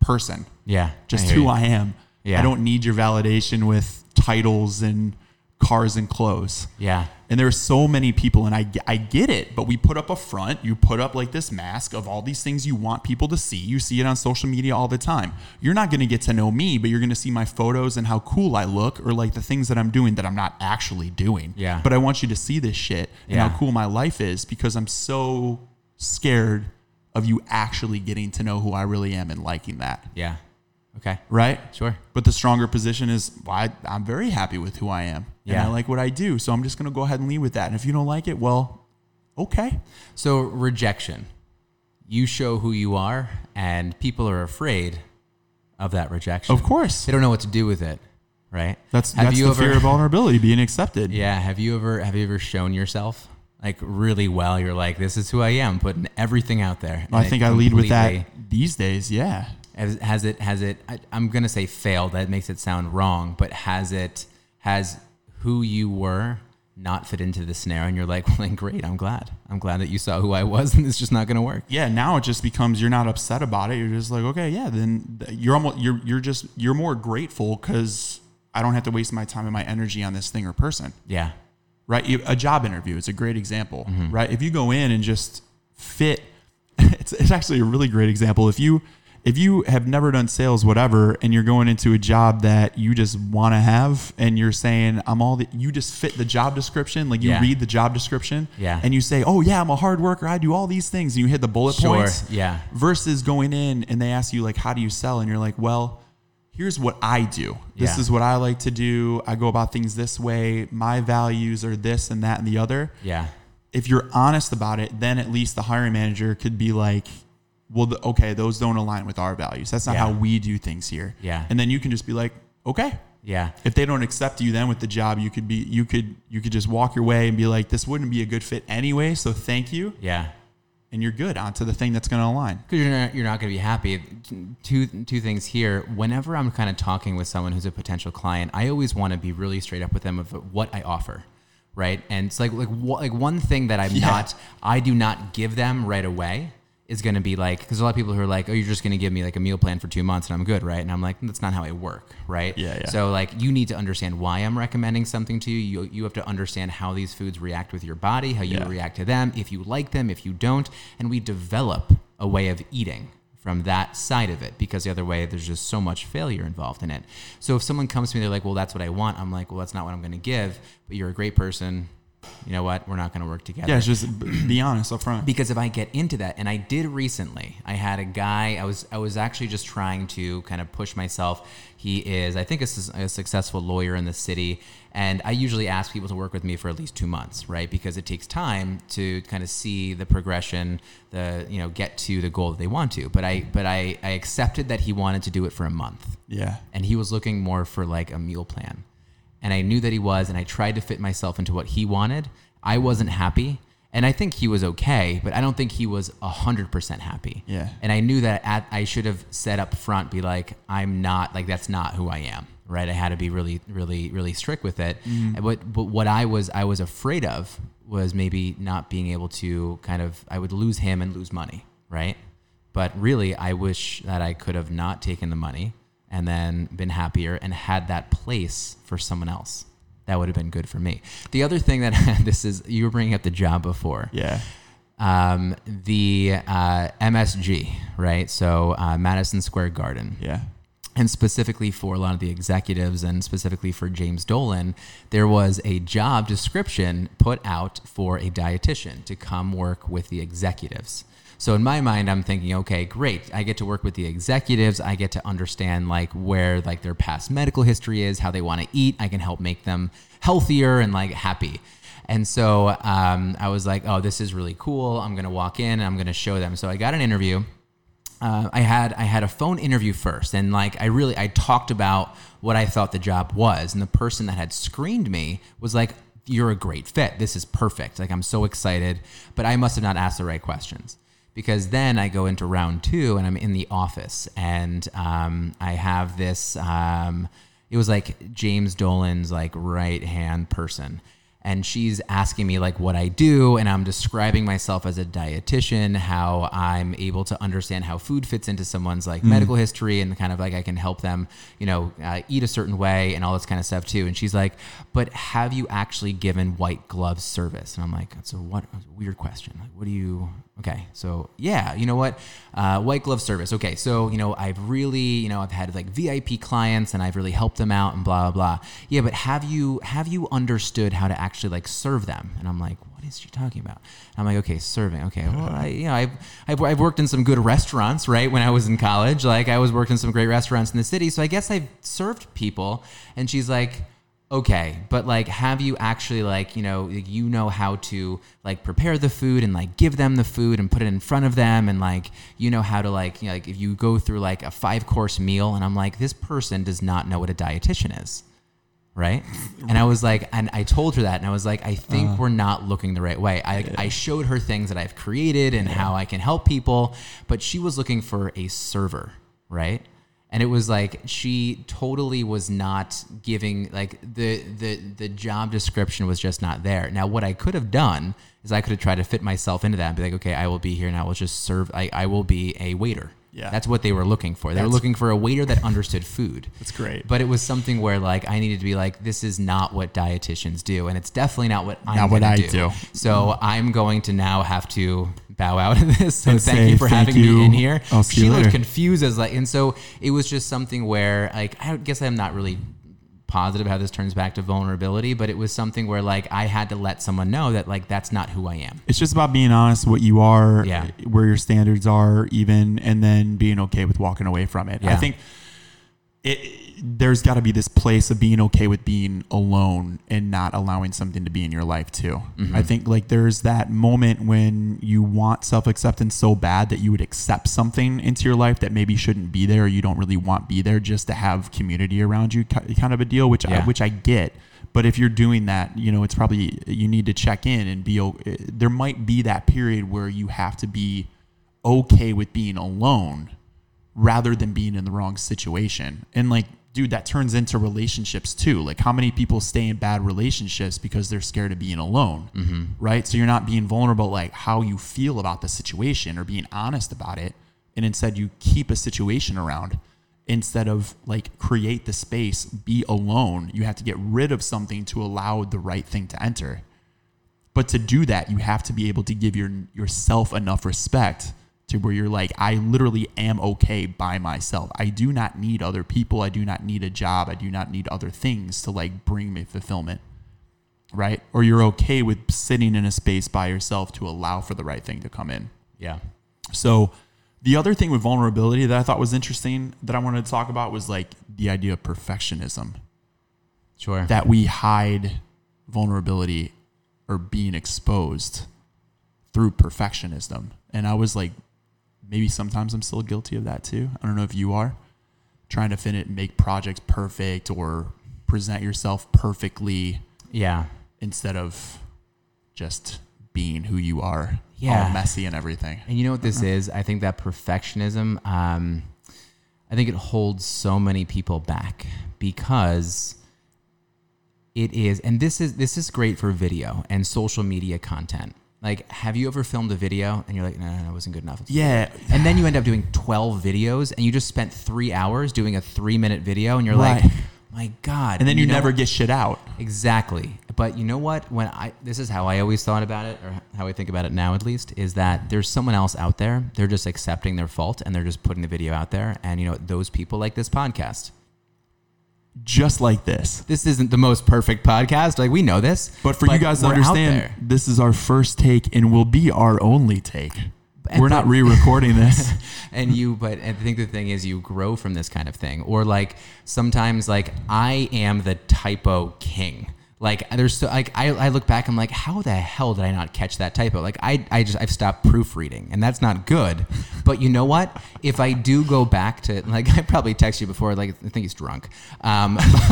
[SPEAKER 1] person
[SPEAKER 2] yeah
[SPEAKER 1] just
[SPEAKER 2] hear
[SPEAKER 1] who
[SPEAKER 2] you.
[SPEAKER 1] I am.
[SPEAKER 2] Yeah.
[SPEAKER 1] I don't need your validation with titles and cars and clothes.
[SPEAKER 2] yeah
[SPEAKER 1] And there are so many people, and I, I get it, but we put up a front, you put up like this mask of all these things you want people to see. You see it on social media all the time. You're not going to get to know me, but you're going to see my photos and how cool I look or like the things that I'm doing that I'm not actually doing.
[SPEAKER 2] Yeah.
[SPEAKER 1] But I want you to see this shit and
[SPEAKER 2] Yeah.
[SPEAKER 1] how cool my life is because I'm so scared of you actually getting to know who I really am and liking that.
[SPEAKER 2] yeah okay
[SPEAKER 1] Right?
[SPEAKER 2] sure
[SPEAKER 1] But the stronger position is well, I, I'm very happy with who I am. And
[SPEAKER 2] Yeah.
[SPEAKER 1] I like what I do. So I'm just going to go ahead and lead with that. And if you don't like it, well, okay.
[SPEAKER 2] so rejection you show who you are, and people are afraid of that rejection.
[SPEAKER 1] Of course.
[SPEAKER 2] they don't know what to do with it, right?
[SPEAKER 1] That's
[SPEAKER 2] Have
[SPEAKER 1] that's
[SPEAKER 2] you
[SPEAKER 1] the
[SPEAKER 2] ever-
[SPEAKER 1] fear of vulnerability, being accepted.
[SPEAKER 2] Yeah. Have you ever have you ever shown yourself like really well? You're like, this is who I am, putting everything out there.
[SPEAKER 1] I think I lead with that these days. Yeah.
[SPEAKER 2] Has, has it has it? I, I'm gonna say failed. That makes it sound wrong. But has it has who you were not fit into the snare? And you're like, (laughs) well, then great. I'm glad. I'm glad that you saw who I was, (laughs) and it's just not gonna work.
[SPEAKER 1] Yeah. Now it just becomes you're not upset about it. You're just like, okay, yeah. Then you're almost you're you're just you're more grateful because I don't have to waste my time and my energy on this thing or person.
[SPEAKER 2] Yeah.
[SPEAKER 1] right? You- A job interview is a great example,
[SPEAKER 2] Mm-hmm.
[SPEAKER 1] right? If you go in and just fit, (laughs) it's, it's actually a really great example. If you if you have never done sales, whatever, and you're going into a job that you just want to have, and you're saying, "I'm all the," you just fit the job description. Like you
[SPEAKER 2] Yeah.
[SPEAKER 1] read the job description,
[SPEAKER 2] Yeah.
[SPEAKER 1] and you say, "Oh yeah, I'm a hard worker. I do all these things," and you hit the bullet
[SPEAKER 2] Sure.
[SPEAKER 1] points.
[SPEAKER 2] Yeah.
[SPEAKER 1] Versus going in and they ask you like, "How do you sell?" and you're like, "Well." Here's what I do. This
[SPEAKER 2] Yeah.
[SPEAKER 1] is what I like to do. I go about things this way. My values are this and that and the other
[SPEAKER 2] Yeah.
[SPEAKER 1] if you're honest about it, then at least the hiring manager could be like, well, the, okay, those don't align with our values. That's not
[SPEAKER 2] Yeah.
[SPEAKER 1] how we do things here.
[SPEAKER 2] Yeah.
[SPEAKER 1] And then you can just be like, okay.
[SPEAKER 2] Yeah.
[SPEAKER 1] If they don't accept you then with the job, you could be, you could, you could just walk your way and be like, this wouldn't be a good fit anyway. So thank you.
[SPEAKER 2] Yeah.
[SPEAKER 1] And you're good onto the thing that's going to align.
[SPEAKER 2] because you're not, you're not going to be happy. Two two things here. Whenever I'm kind of talking with someone who's a potential client, I always want to be really straight up with them of what I offer, right? And it's like like like one thing that I'm
[SPEAKER 1] Yeah.
[SPEAKER 2] not I do not give them right away is going to be like because a lot of people who are like, oh, you're just going to give me like a meal plan for two months and I'm good, right? And I'm like, that's not how I work, right?
[SPEAKER 1] Yeah, yeah.
[SPEAKER 2] So like you need to understand why I'm recommending something to you. You you have to understand how these foods react with your body, how you
[SPEAKER 1] Yeah.
[SPEAKER 2] react to them, if you like them, if you don't, and we develop a way of eating from that side of it because the other way there's just so much failure involved in it. So if someone comes to me they're like, "Well, that's what I want." I'm like, "Well, that's not what I'm going to give, but you're a great person. You know what? We're not going to work together."
[SPEAKER 1] Yeah. Just be honest up front.
[SPEAKER 2] because if I get into that, and I did recently, I had a guy. I was I was actually just trying to kind of push myself. He is, I think, a, a successful lawyer in the city, and I usually ask people to work with me for at least two months, right? Because it takes time to kind of see the progression, the you know, get to the goal that they want to. But I but I I accepted that he wanted to do it for a month
[SPEAKER 1] yeah.
[SPEAKER 2] and he was looking more for like a meal plan. And I knew that he was, and I tried to fit myself into what he wanted. I wasn't happy, and I think he was okay, but I don't think he was hundred percent happy.
[SPEAKER 1] Yeah.
[SPEAKER 2] And I knew that at, I should have said up front, be like, I'm not like that's not who I am. Right. I had to be really, really, really strict with it. And But but what I was I was afraid of was maybe not being able to kind of I would lose him and lose money. Right. But really, I wish that I could have not taken the money and then been happier and had that place for someone else. That would have been good for me. The other thing that (laughs) this is, you were bringing up the job before.
[SPEAKER 1] Yeah.
[SPEAKER 2] Um, the uh, MSG, right? So uh, Madison Square Garden
[SPEAKER 1] Yeah.
[SPEAKER 2] And specifically for a lot of the executives and specifically for James Dolan, there was a job description put out for a dietitian to come work with the executives. So in my mind, I'm thinking, okay, great. I get to work with the executives. I get to understand like where like their past medical history is, how they want to eat. I can help make them healthier and like happy. And so um, I was like, oh, this is really cool. I'm gonna walk in and I'm gonna show them. So I got an interview uh, I had I had a phone interview first, and like I really I talked about what I thought the job was, and the person that had screened me was like, "You're a great fit. This is perfect. Like I'm so excited," but I must have not asked the right questions because then I go into round two, and I'm in the office, and um, I have this. Um, it was like James Dolan's like right hand person and she's asking me like what I do and I'm describing myself as a dietitian how I'm able to understand how food fits into someone's like medical history and kind of like I can help them you know uh, eat a certain way and all this kind of stuff too. And she's like but have you actually given white glove service? And I'm like so what weird question. Like what do you okay so yeah you know what? Uh, white glove service. Okay so you know I've really you know I've had like VIP clients and I've really helped them out and blah blah blah. Yeah but have you have you understood how to actually like serve them? And I'm like what is she talking about? I'm like okay serving. Okay well I you know I've, I've, I've worked in some good restaurants right when I was in college. Like I was working in some great restaurants in the city. So I guess I've served people. And she's like okay but like have you actually like you know you know how to like prepare the food and like give them the food and put it in front of them and like you know how to like you know, like if you go through like a five course meal and i'm like this person does not know what a dietitian is right? And i was like and i told her that and i was like i think uh-huh. we're not looking the right way. I, I showed her things that i've created and how i can help people but she was looking for a server right and it was like she totally was not giving like the the the job description was just not there now what i could have done is i could have tried to fit myself into that and be like okay i will be here and i will just serve i, I will be a waiter
[SPEAKER 1] Yeah.
[SPEAKER 2] that's what they were looking for they were looking for a waiter that understood food
[SPEAKER 1] That's great.
[SPEAKER 2] but it was something where like I needed to be like, this is not what dietitians do, and it's definitely not what I'm
[SPEAKER 1] Not what I
[SPEAKER 2] do.
[SPEAKER 1] do.
[SPEAKER 2] So I'm going to now have to bow out of this. So
[SPEAKER 1] And
[SPEAKER 2] thank you for
[SPEAKER 1] thank
[SPEAKER 2] having
[SPEAKER 1] you.
[SPEAKER 2] me in here. She looked confused as like, and so it was just something where like I guess I'm not really positive how this turns back to vulnerability, but it was something where like I had to let someone know that like that's not who I am.
[SPEAKER 1] it's just about being honest what you are,
[SPEAKER 2] Yeah.
[SPEAKER 1] where your standards are, even, and then being okay with walking away from it.
[SPEAKER 2] Yeah.
[SPEAKER 1] I think it, there's got to be this place of being okay with being alone and not allowing something to be in your life too.
[SPEAKER 2] Mm-hmm.
[SPEAKER 1] I think like there's that moment when you want self acceptance so bad that you would accept something into your life that maybe shouldn't be there or you don't really want be there just to have community around you, kind of a deal, which I, which I get. But if you're doing that, you know, it's probably you need to check in and be. o- There might be that period where you have to be okay with being alone rather than being in the wrong situation. And like, dude, that turns into relationships too. Like, how many people stay in bad relationships because they're scared of being alone, mm-hmm. right? So you're not being vulnerable, like how you feel about the situation or being honest about it. And instead, you keep a situation around instead of like create the space, be alone. You have to get rid of something to allow the right thing to enter. But to do that, you have to be able to give your yourself enough respect to where you're like, I literally am okay by myself. I do not need other people. I do not need a job. I do not need other things to like bring me fulfillment. Right? Or you're okay with sitting in a space by yourself to allow for the right thing to come in.
[SPEAKER 2] Yeah.
[SPEAKER 1] So the other thing with vulnerability that I thought was interesting that I wanted to talk about was like the idea of perfectionism
[SPEAKER 2] Sure.
[SPEAKER 1] that we hide vulnerability or being exposed through perfectionism. And I was like, maybe sometimes I'm still guilty of that too. I don't know if you are trying to fit it, make projects perfect or present yourself perfectly
[SPEAKER 2] yeah.
[SPEAKER 1] instead of just being who you are,
[SPEAKER 2] Yeah.
[SPEAKER 1] all messy and everything.
[SPEAKER 2] And you know what this is? I think that perfectionism, um, I think it holds so many people back because it is, and this is this is great for video and social media content. Like, have you ever filmed a video and you're like, no, no, no, it wasn't good enough?
[SPEAKER 1] Yeah.
[SPEAKER 2] And then you end up doing 12 videos and you just spent three hours doing a three minute video and you're
[SPEAKER 1] Right.
[SPEAKER 2] like, my God.
[SPEAKER 1] And then you,
[SPEAKER 2] know
[SPEAKER 1] never
[SPEAKER 2] what?
[SPEAKER 1] get shit out.
[SPEAKER 2] Exactly. But you know what? When I this is how I always thought about it, or how I think about it now at least, is that there's someone else out there. They're just accepting their fault and they're just putting the video out there. And you know, those people like this podcast.
[SPEAKER 1] Just like this.
[SPEAKER 2] This isn't the most perfect podcast. Like we know this.
[SPEAKER 1] But for you guys to understand, this is our first take and will be our only take.
[SPEAKER 2] And
[SPEAKER 1] We're not re-recording (laughs) this.
[SPEAKER 2] and you but I think the thing is you grow from this kind of thing or like sometimes like I am the typo king like there's so like I, I look back I'm like how the hell did I not catch that typo? Like I, I just I've stopped proofreading and that's not good. But you know what? If I do go back to like (laughs) I probably text you before like I think he's drunk. Um (laughs)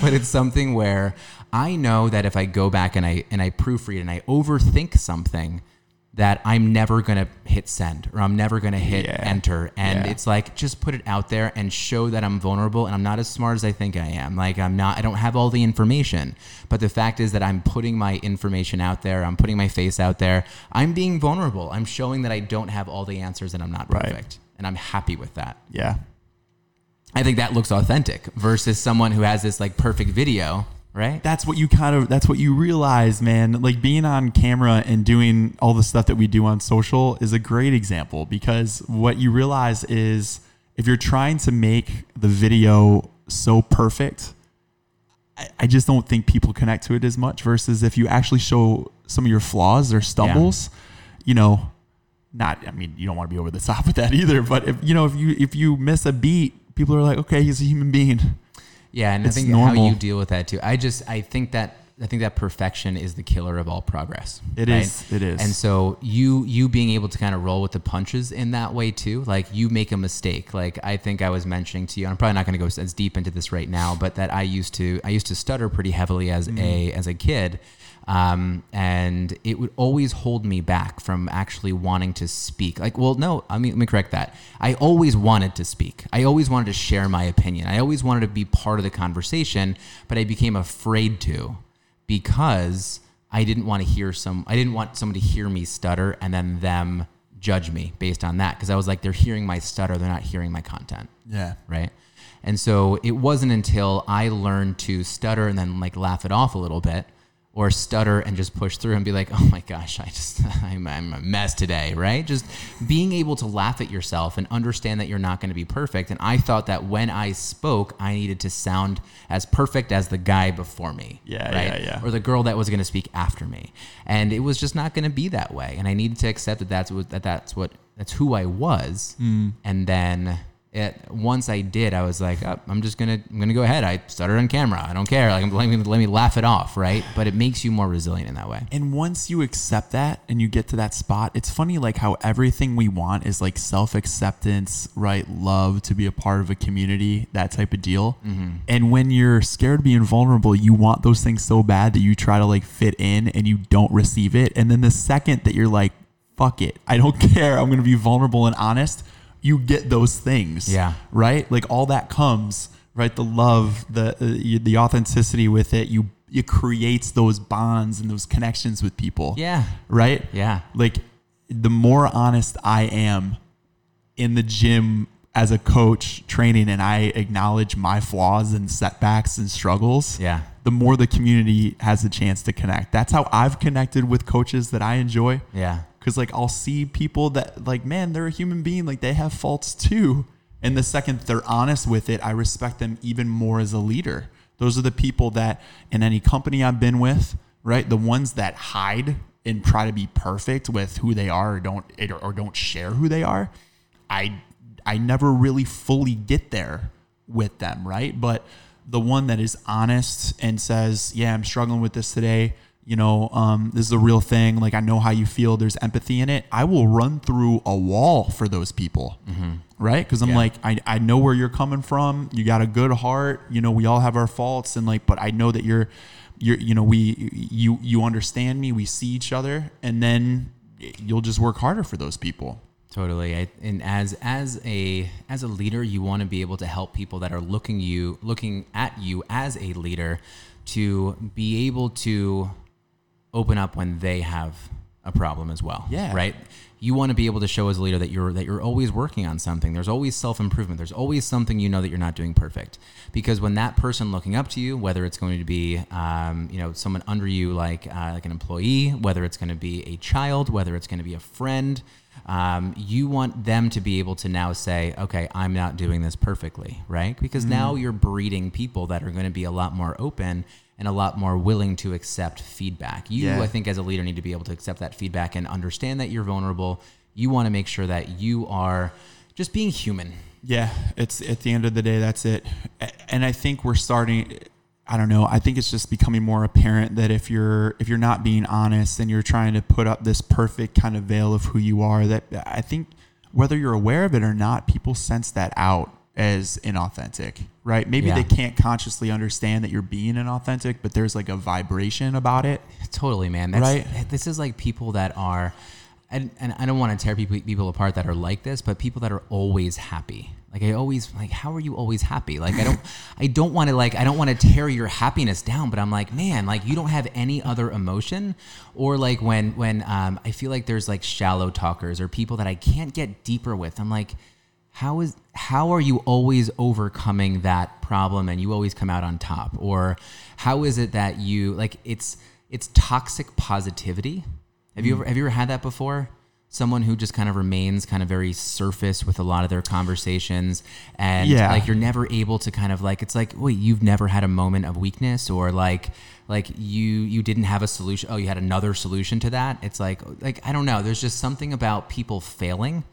[SPEAKER 2] but it's something where I know that if I go back and I and I proofread and I overthink something that I'm never gonna hit send or I'm never gonna hit
[SPEAKER 1] Yeah.
[SPEAKER 2] enter. And
[SPEAKER 1] Yeah.
[SPEAKER 2] it's like just put it out there and show that I'm vulnerable and I'm not as smart as I think I am. Like I'm not I don't have all the information. But the fact is that I'm putting my information out there, I'm putting my face out there, I'm being vulnerable. I'm showing that I don't have all the answers and I'm not
[SPEAKER 1] Right.
[SPEAKER 2] perfect. And I'm happy with that.
[SPEAKER 1] yeah.
[SPEAKER 2] I think that looks authentic versus someone who has this like perfect video, right?
[SPEAKER 1] That's what you kind of that's what you realize, man. Like being on camera and doing all the stuff that we do on social is a great example because what you realize is if you're trying to make the video so perfect, I, I just don't think people connect to it as much versus if you actually show some of your flaws or stumbles, you know, not I mean, you don't want to be over the top (laughs) with that either, but if you know, if you if you miss a beat, people are like, okay, he's a human being.
[SPEAKER 2] Yeah, and
[SPEAKER 1] It's
[SPEAKER 2] I think
[SPEAKER 1] normal.
[SPEAKER 2] how you deal with that too. I just I think that I think that perfection is the killer of all progress.
[SPEAKER 1] It
[SPEAKER 2] It is.
[SPEAKER 1] it is.
[SPEAKER 2] And so you you being able to kind of roll with the punches in that way too, like you make a mistake. Like I think I was mentioning to you, I'm probably not going to go as deep into this right now, but that I used to I used to stutter pretty heavily as
[SPEAKER 1] Mm-hmm.
[SPEAKER 2] a as a kid. Um, and it would always hold me back from actually wanting to speak. Like, well, no, I mean, let me correct that. I always wanted to speak. I always wanted to share my opinion. I always wanted to be part of the conversation, but I became afraid to because I didn't want to hear some. I didn't want someone to hear me stutter and then them judge me based on that because I was like, they're hearing my stutter, they're not hearing my content
[SPEAKER 1] yeah.
[SPEAKER 2] right? And so it wasn't until I learned to stutter and then like laugh it off a little bit, or stutter and just push through and be like, oh my gosh, I just (laughs) I'm, I'm a mess today, right? Just being able to laugh at yourself and understand that you're not going to be perfect. And I thought that when I spoke, I needed to sound as perfect as the guy before me,
[SPEAKER 1] Yeah,
[SPEAKER 2] right?
[SPEAKER 1] yeah, yeah.
[SPEAKER 2] Or the girl that was going to speak after me, and it was just not going to be that way. And I needed to accept that that's what that that's what that's who I was,
[SPEAKER 1] Mm.
[SPEAKER 2] and then it, once I did, I was like, oh, I'm just gonna I'm gonna go ahead. I stuttered on camera. I don't care. Like let me let me laugh it off, right? But it makes you more resilient in that way.
[SPEAKER 1] And once you accept that and you get to that spot, it's funny like how everything we want is like self acceptance, right? Love to be a part of a community, that type of deal. Mm-hmm. And when you're scared of being vulnerable, you want those things so bad that you try to like fit in and you don't receive it. And then the second that you're like, fuck it, I don't (laughs) care, I'm gonna be vulnerable and honest, you get those things.
[SPEAKER 2] Yeah.
[SPEAKER 1] Right? Like all that comes, right? The love, the uh, the authenticity with it, you it creates those bonds and those connections with people.
[SPEAKER 2] Yeah.
[SPEAKER 1] Right?
[SPEAKER 2] Yeah.
[SPEAKER 1] Like the more honest I am in the gym as a coach training and I acknowledge my flaws and setbacks and struggles,
[SPEAKER 2] Yeah.
[SPEAKER 1] the more the community has a chance to connect. That's how I've connected with coaches that I enjoy.
[SPEAKER 2] Yeah.
[SPEAKER 1] Cause like I'll see people that like, man, they're a human being. Like they have faults too. And the second they're honest with it, I respect them even more as a leader. Those are the people that in any company I've been with, right? The ones that hide and try to be perfect with who they are or don't or don't share who they are. I I never really fully get there with them, right? But the one that is honest and says, "Yeah, I'm struggling with this today. You know, um, this is a real thing. Like I know how you feel. There's empathy in it. I will run through a wall for those people, right? Because I'm
[SPEAKER 2] Yeah.
[SPEAKER 1] like, I I know where you're coming from. You got a good heart. You know, we all have our faults, and like, but I know that you're, you're, you know, we you you understand me. We see each other, and then you'll just work harder for those people.
[SPEAKER 2] Totally. I, and as as a as a leader, you want to be able to help people that are looking you looking at you as a leader to be able to open up when they have a problem as well.
[SPEAKER 1] Yeah.
[SPEAKER 2] Right. You want to be able to show as a leader that you're that you're always working on something. There's always self improvement. There's always something you know that you're not doing perfect. Because when that person looking up to you, whether it's going to be um, you know someone under you like uh, like an employee, whether it's going to be a child, whether it's going to be a friend, um, you want them to be able to now say, okay, I'm not doing this perfectly, right? Because now you're breeding people that are going to be a lot more open and a lot more willing to accept feedback. You,
[SPEAKER 1] Yeah.
[SPEAKER 2] I think, as a leader, need to be able to accept that feedback and understand that you're vulnerable. You want to make sure that you are just being human.
[SPEAKER 1] Yeah, it's at the end of the day, that's it. And I think we're starting. I don't know. I think it's just becoming more apparent that if you're if you're not being honest and you're trying to put up this perfect kind of veil of who you are, that I think whether you're aware of it or not, people sense that out as inauthentic, right? Maybe
[SPEAKER 2] Yeah.
[SPEAKER 1] they can't consciously understand that you're being inauthentic, but there's like a vibration about it.
[SPEAKER 2] Totally, man. That's,
[SPEAKER 1] Right.
[SPEAKER 2] This is like people that are, and, and I don't want to tear people people apart that are like this, but people that are always happy. Like I always like, how are you always happy? Like I don't, (laughs) I don't want to like, I don't want to tear your happiness down, but I'm like, man, like you don't have any other emotion, or like when when um, I feel like there's like shallow talkers or people that I can't get deeper with. I'm like, how is how are you always overcoming that problem and you always come out on top? Or how is it that you like it's it's toxic positivity? Have you ever mm. have you ever had that before? Someone who just kind of remains kind of very surface with a lot of their conversations and
[SPEAKER 1] Yeah.
[SPEAKER 2] like you're never able to kind of like it's like wait you've never had a moment of weakness or like like you you didn't have a solution oh you had another solution to that? It's like like i don't know. There's just something about people failing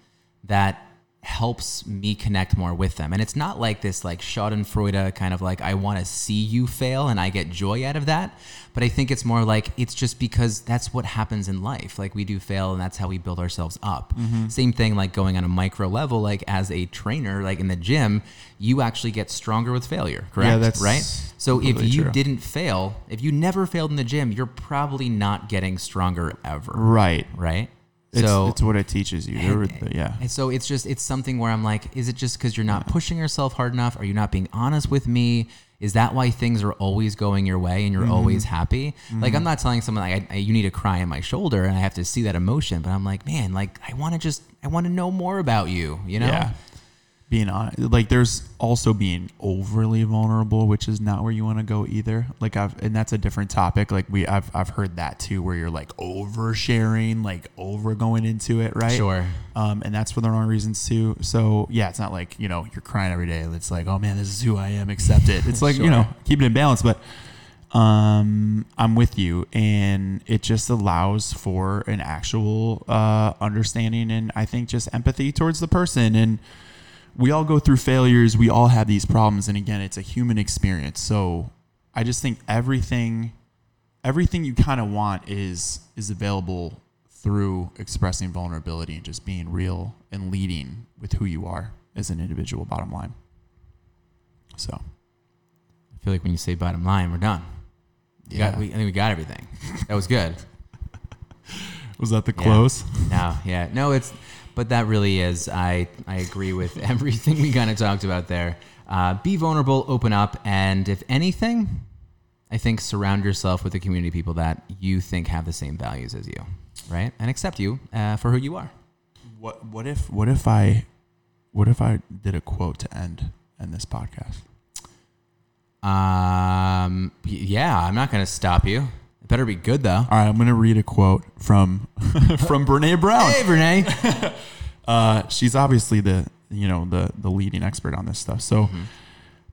[SPEAKER 2] that helps me connect more with them. And it's not like this like Schadenfreude kind of like I want to see you fail and I get joy out of that. But I think it's more like it's just because that's what happens in life. Like we do fail and that's how we build ourselves up. Mm-hmm. Same thing like going on a micro level, like as a trainer, like in the gym, you actually get stronger with failure, correct?
[SPEAKER 1] that's
[SPEAKER 2] right. So if you
[SPEAKER 1] true.
[SPEAKER 2] didn't fail, if you never failed in the gym, you're probably not getting stronger ever,
[SPEAKER 1] Right.
[SPEAKER 2] right?
[SPEAKER 1] It's,
[SPEAKER 2] so
[SPEAKER 1] it's what it teaches you. The- yeah.
[SPEAKER 2] and so it's just it's something where I'm like, is it just because you're not pushing yourself hard enough? Are you not being honest with me? Is that why things are always going your way and you're
[SPEAKER 1] Mm-hmm.
[SPEAKER 2] always happy? Like I'm not telling someone like I, I, you need to cry on my shoulder and I have to see that emotion, but I'm like, man, like I want to just I want to know more about you. You know?
[SPEAKER 1] Yeah. Being honest, like there's also being overly vulnerable, which is not where you want to go either. Like I've, and that's a different topic. Like we, I've, I've heard that too, where you're like oversharing, like over going into it, right?
[SPEAKER 2] Sure.
[SPEAKER 1] Um, and that's for the wrong reasons too. So yeah, it's not like you know you're crying every day. It's like, oh man, this is who I am. Accept it. It's like you know, keep it in balance. But um, I'm with you, and it just allows for an actual uh, understanding and I think just empathy towards the person. And we all go through failures. We all have these problems, and again, it's a human experience. So I just think everything, everything you kind of want is is available through expressing vulnerability and just being real and leading with who you are as an individual. Bottom line. So
[SPEAKER 2] I feel like when you say bottom line, we're done. We got,
[SPEAKER 1] Yeah.
[SPEAKER 2] we, I think we got everything. That was good. (laughs)
[SPEAKER 1] was that the
[SPEAKER 2] Yeah.
[SPEAKER 1] close?
[SPEAKER 2] No, yeah, no, it's, but that really is. I I agree with (laughs) everything we kind of talked about there. Uh, be vulnerable, open up, and if anything, I think surround yourself with a community of people that you think have the same values as you, right, and accept you uh, for who you are.
[SPEAKER 1] What what if what if I what if I did a quote to end end this podcast?
[SPEAKER 2] Um, yeah, I'm not gonna stop you. Better be good though.
[SPEAKER 1] All right, I'm gonna read a quote from (laughs) from Brene Brown.
[SPEAKER 2] Hey, Renee. (laughs)
[SPEAKER 1] Uh, she's obviously the you know the the leading expert on this stuff. So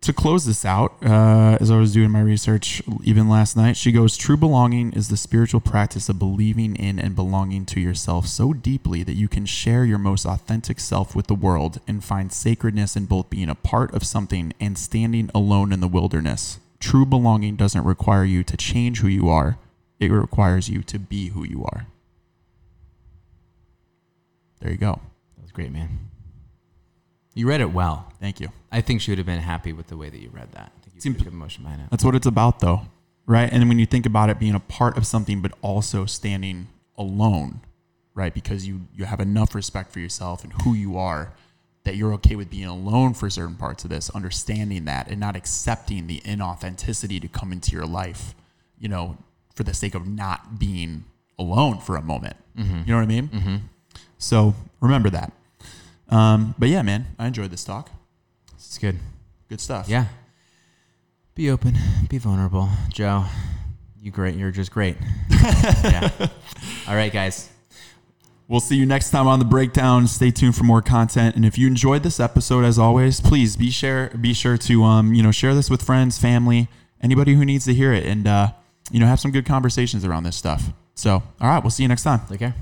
[SPEAKER 1] to close this out, uh, as I was doing my research even last night, she goes, "True belonging is the spiritual practice of believing in and belonging to yourself so deeply that you can share your most authentic self with the world and find sacredness in both being a part of something and standing alone in the wilderness. True belonging doesn't require you to change who you are; it requires you to be who you are." There you go.
[SPEAKER 2] That was great, man. You read it well.
[SPEAKER 1] Thank you.
[SPEAKER 2] I think she would have been happy with the way that you read that. I think you
[SPEAKER 1] Seems-
[SPEAKER 2] emotion behind it.
[SPEAKER 1] That's what it's about, though, right? And then when you think about it being a part of something, but also standing alone, right? Because you you have enough respect for yourself and who you are that you're okay with being alone for certain parts of this, understanding that, and not accepting the inauthenticity to come into your life, you know, for the sake of not being alone for a moment. You know what I mean? Mm-hmm. So remember that. Um, but yeah, man, I enjoyed this talk.
[SPEAKER 2] It's good.
[SPEAKER 1] Good stuff.
[SPEAKER 2] Yeah. Be open. Be vulnerable. Joe, you great. You're just great. (laughs) yeah. All right, guys.
[SPEAKER 1] We'll see you next time on the breakdown. Stay tuned for more content. And if you enjoyed this episode, as always, please be share be sure to um, you know share this with friends, family, anybody who needs to hear it, and uh, you know have some good conversations around this stuff. So, all right, we'll see you next time.
[SPEAKER 2] Take care.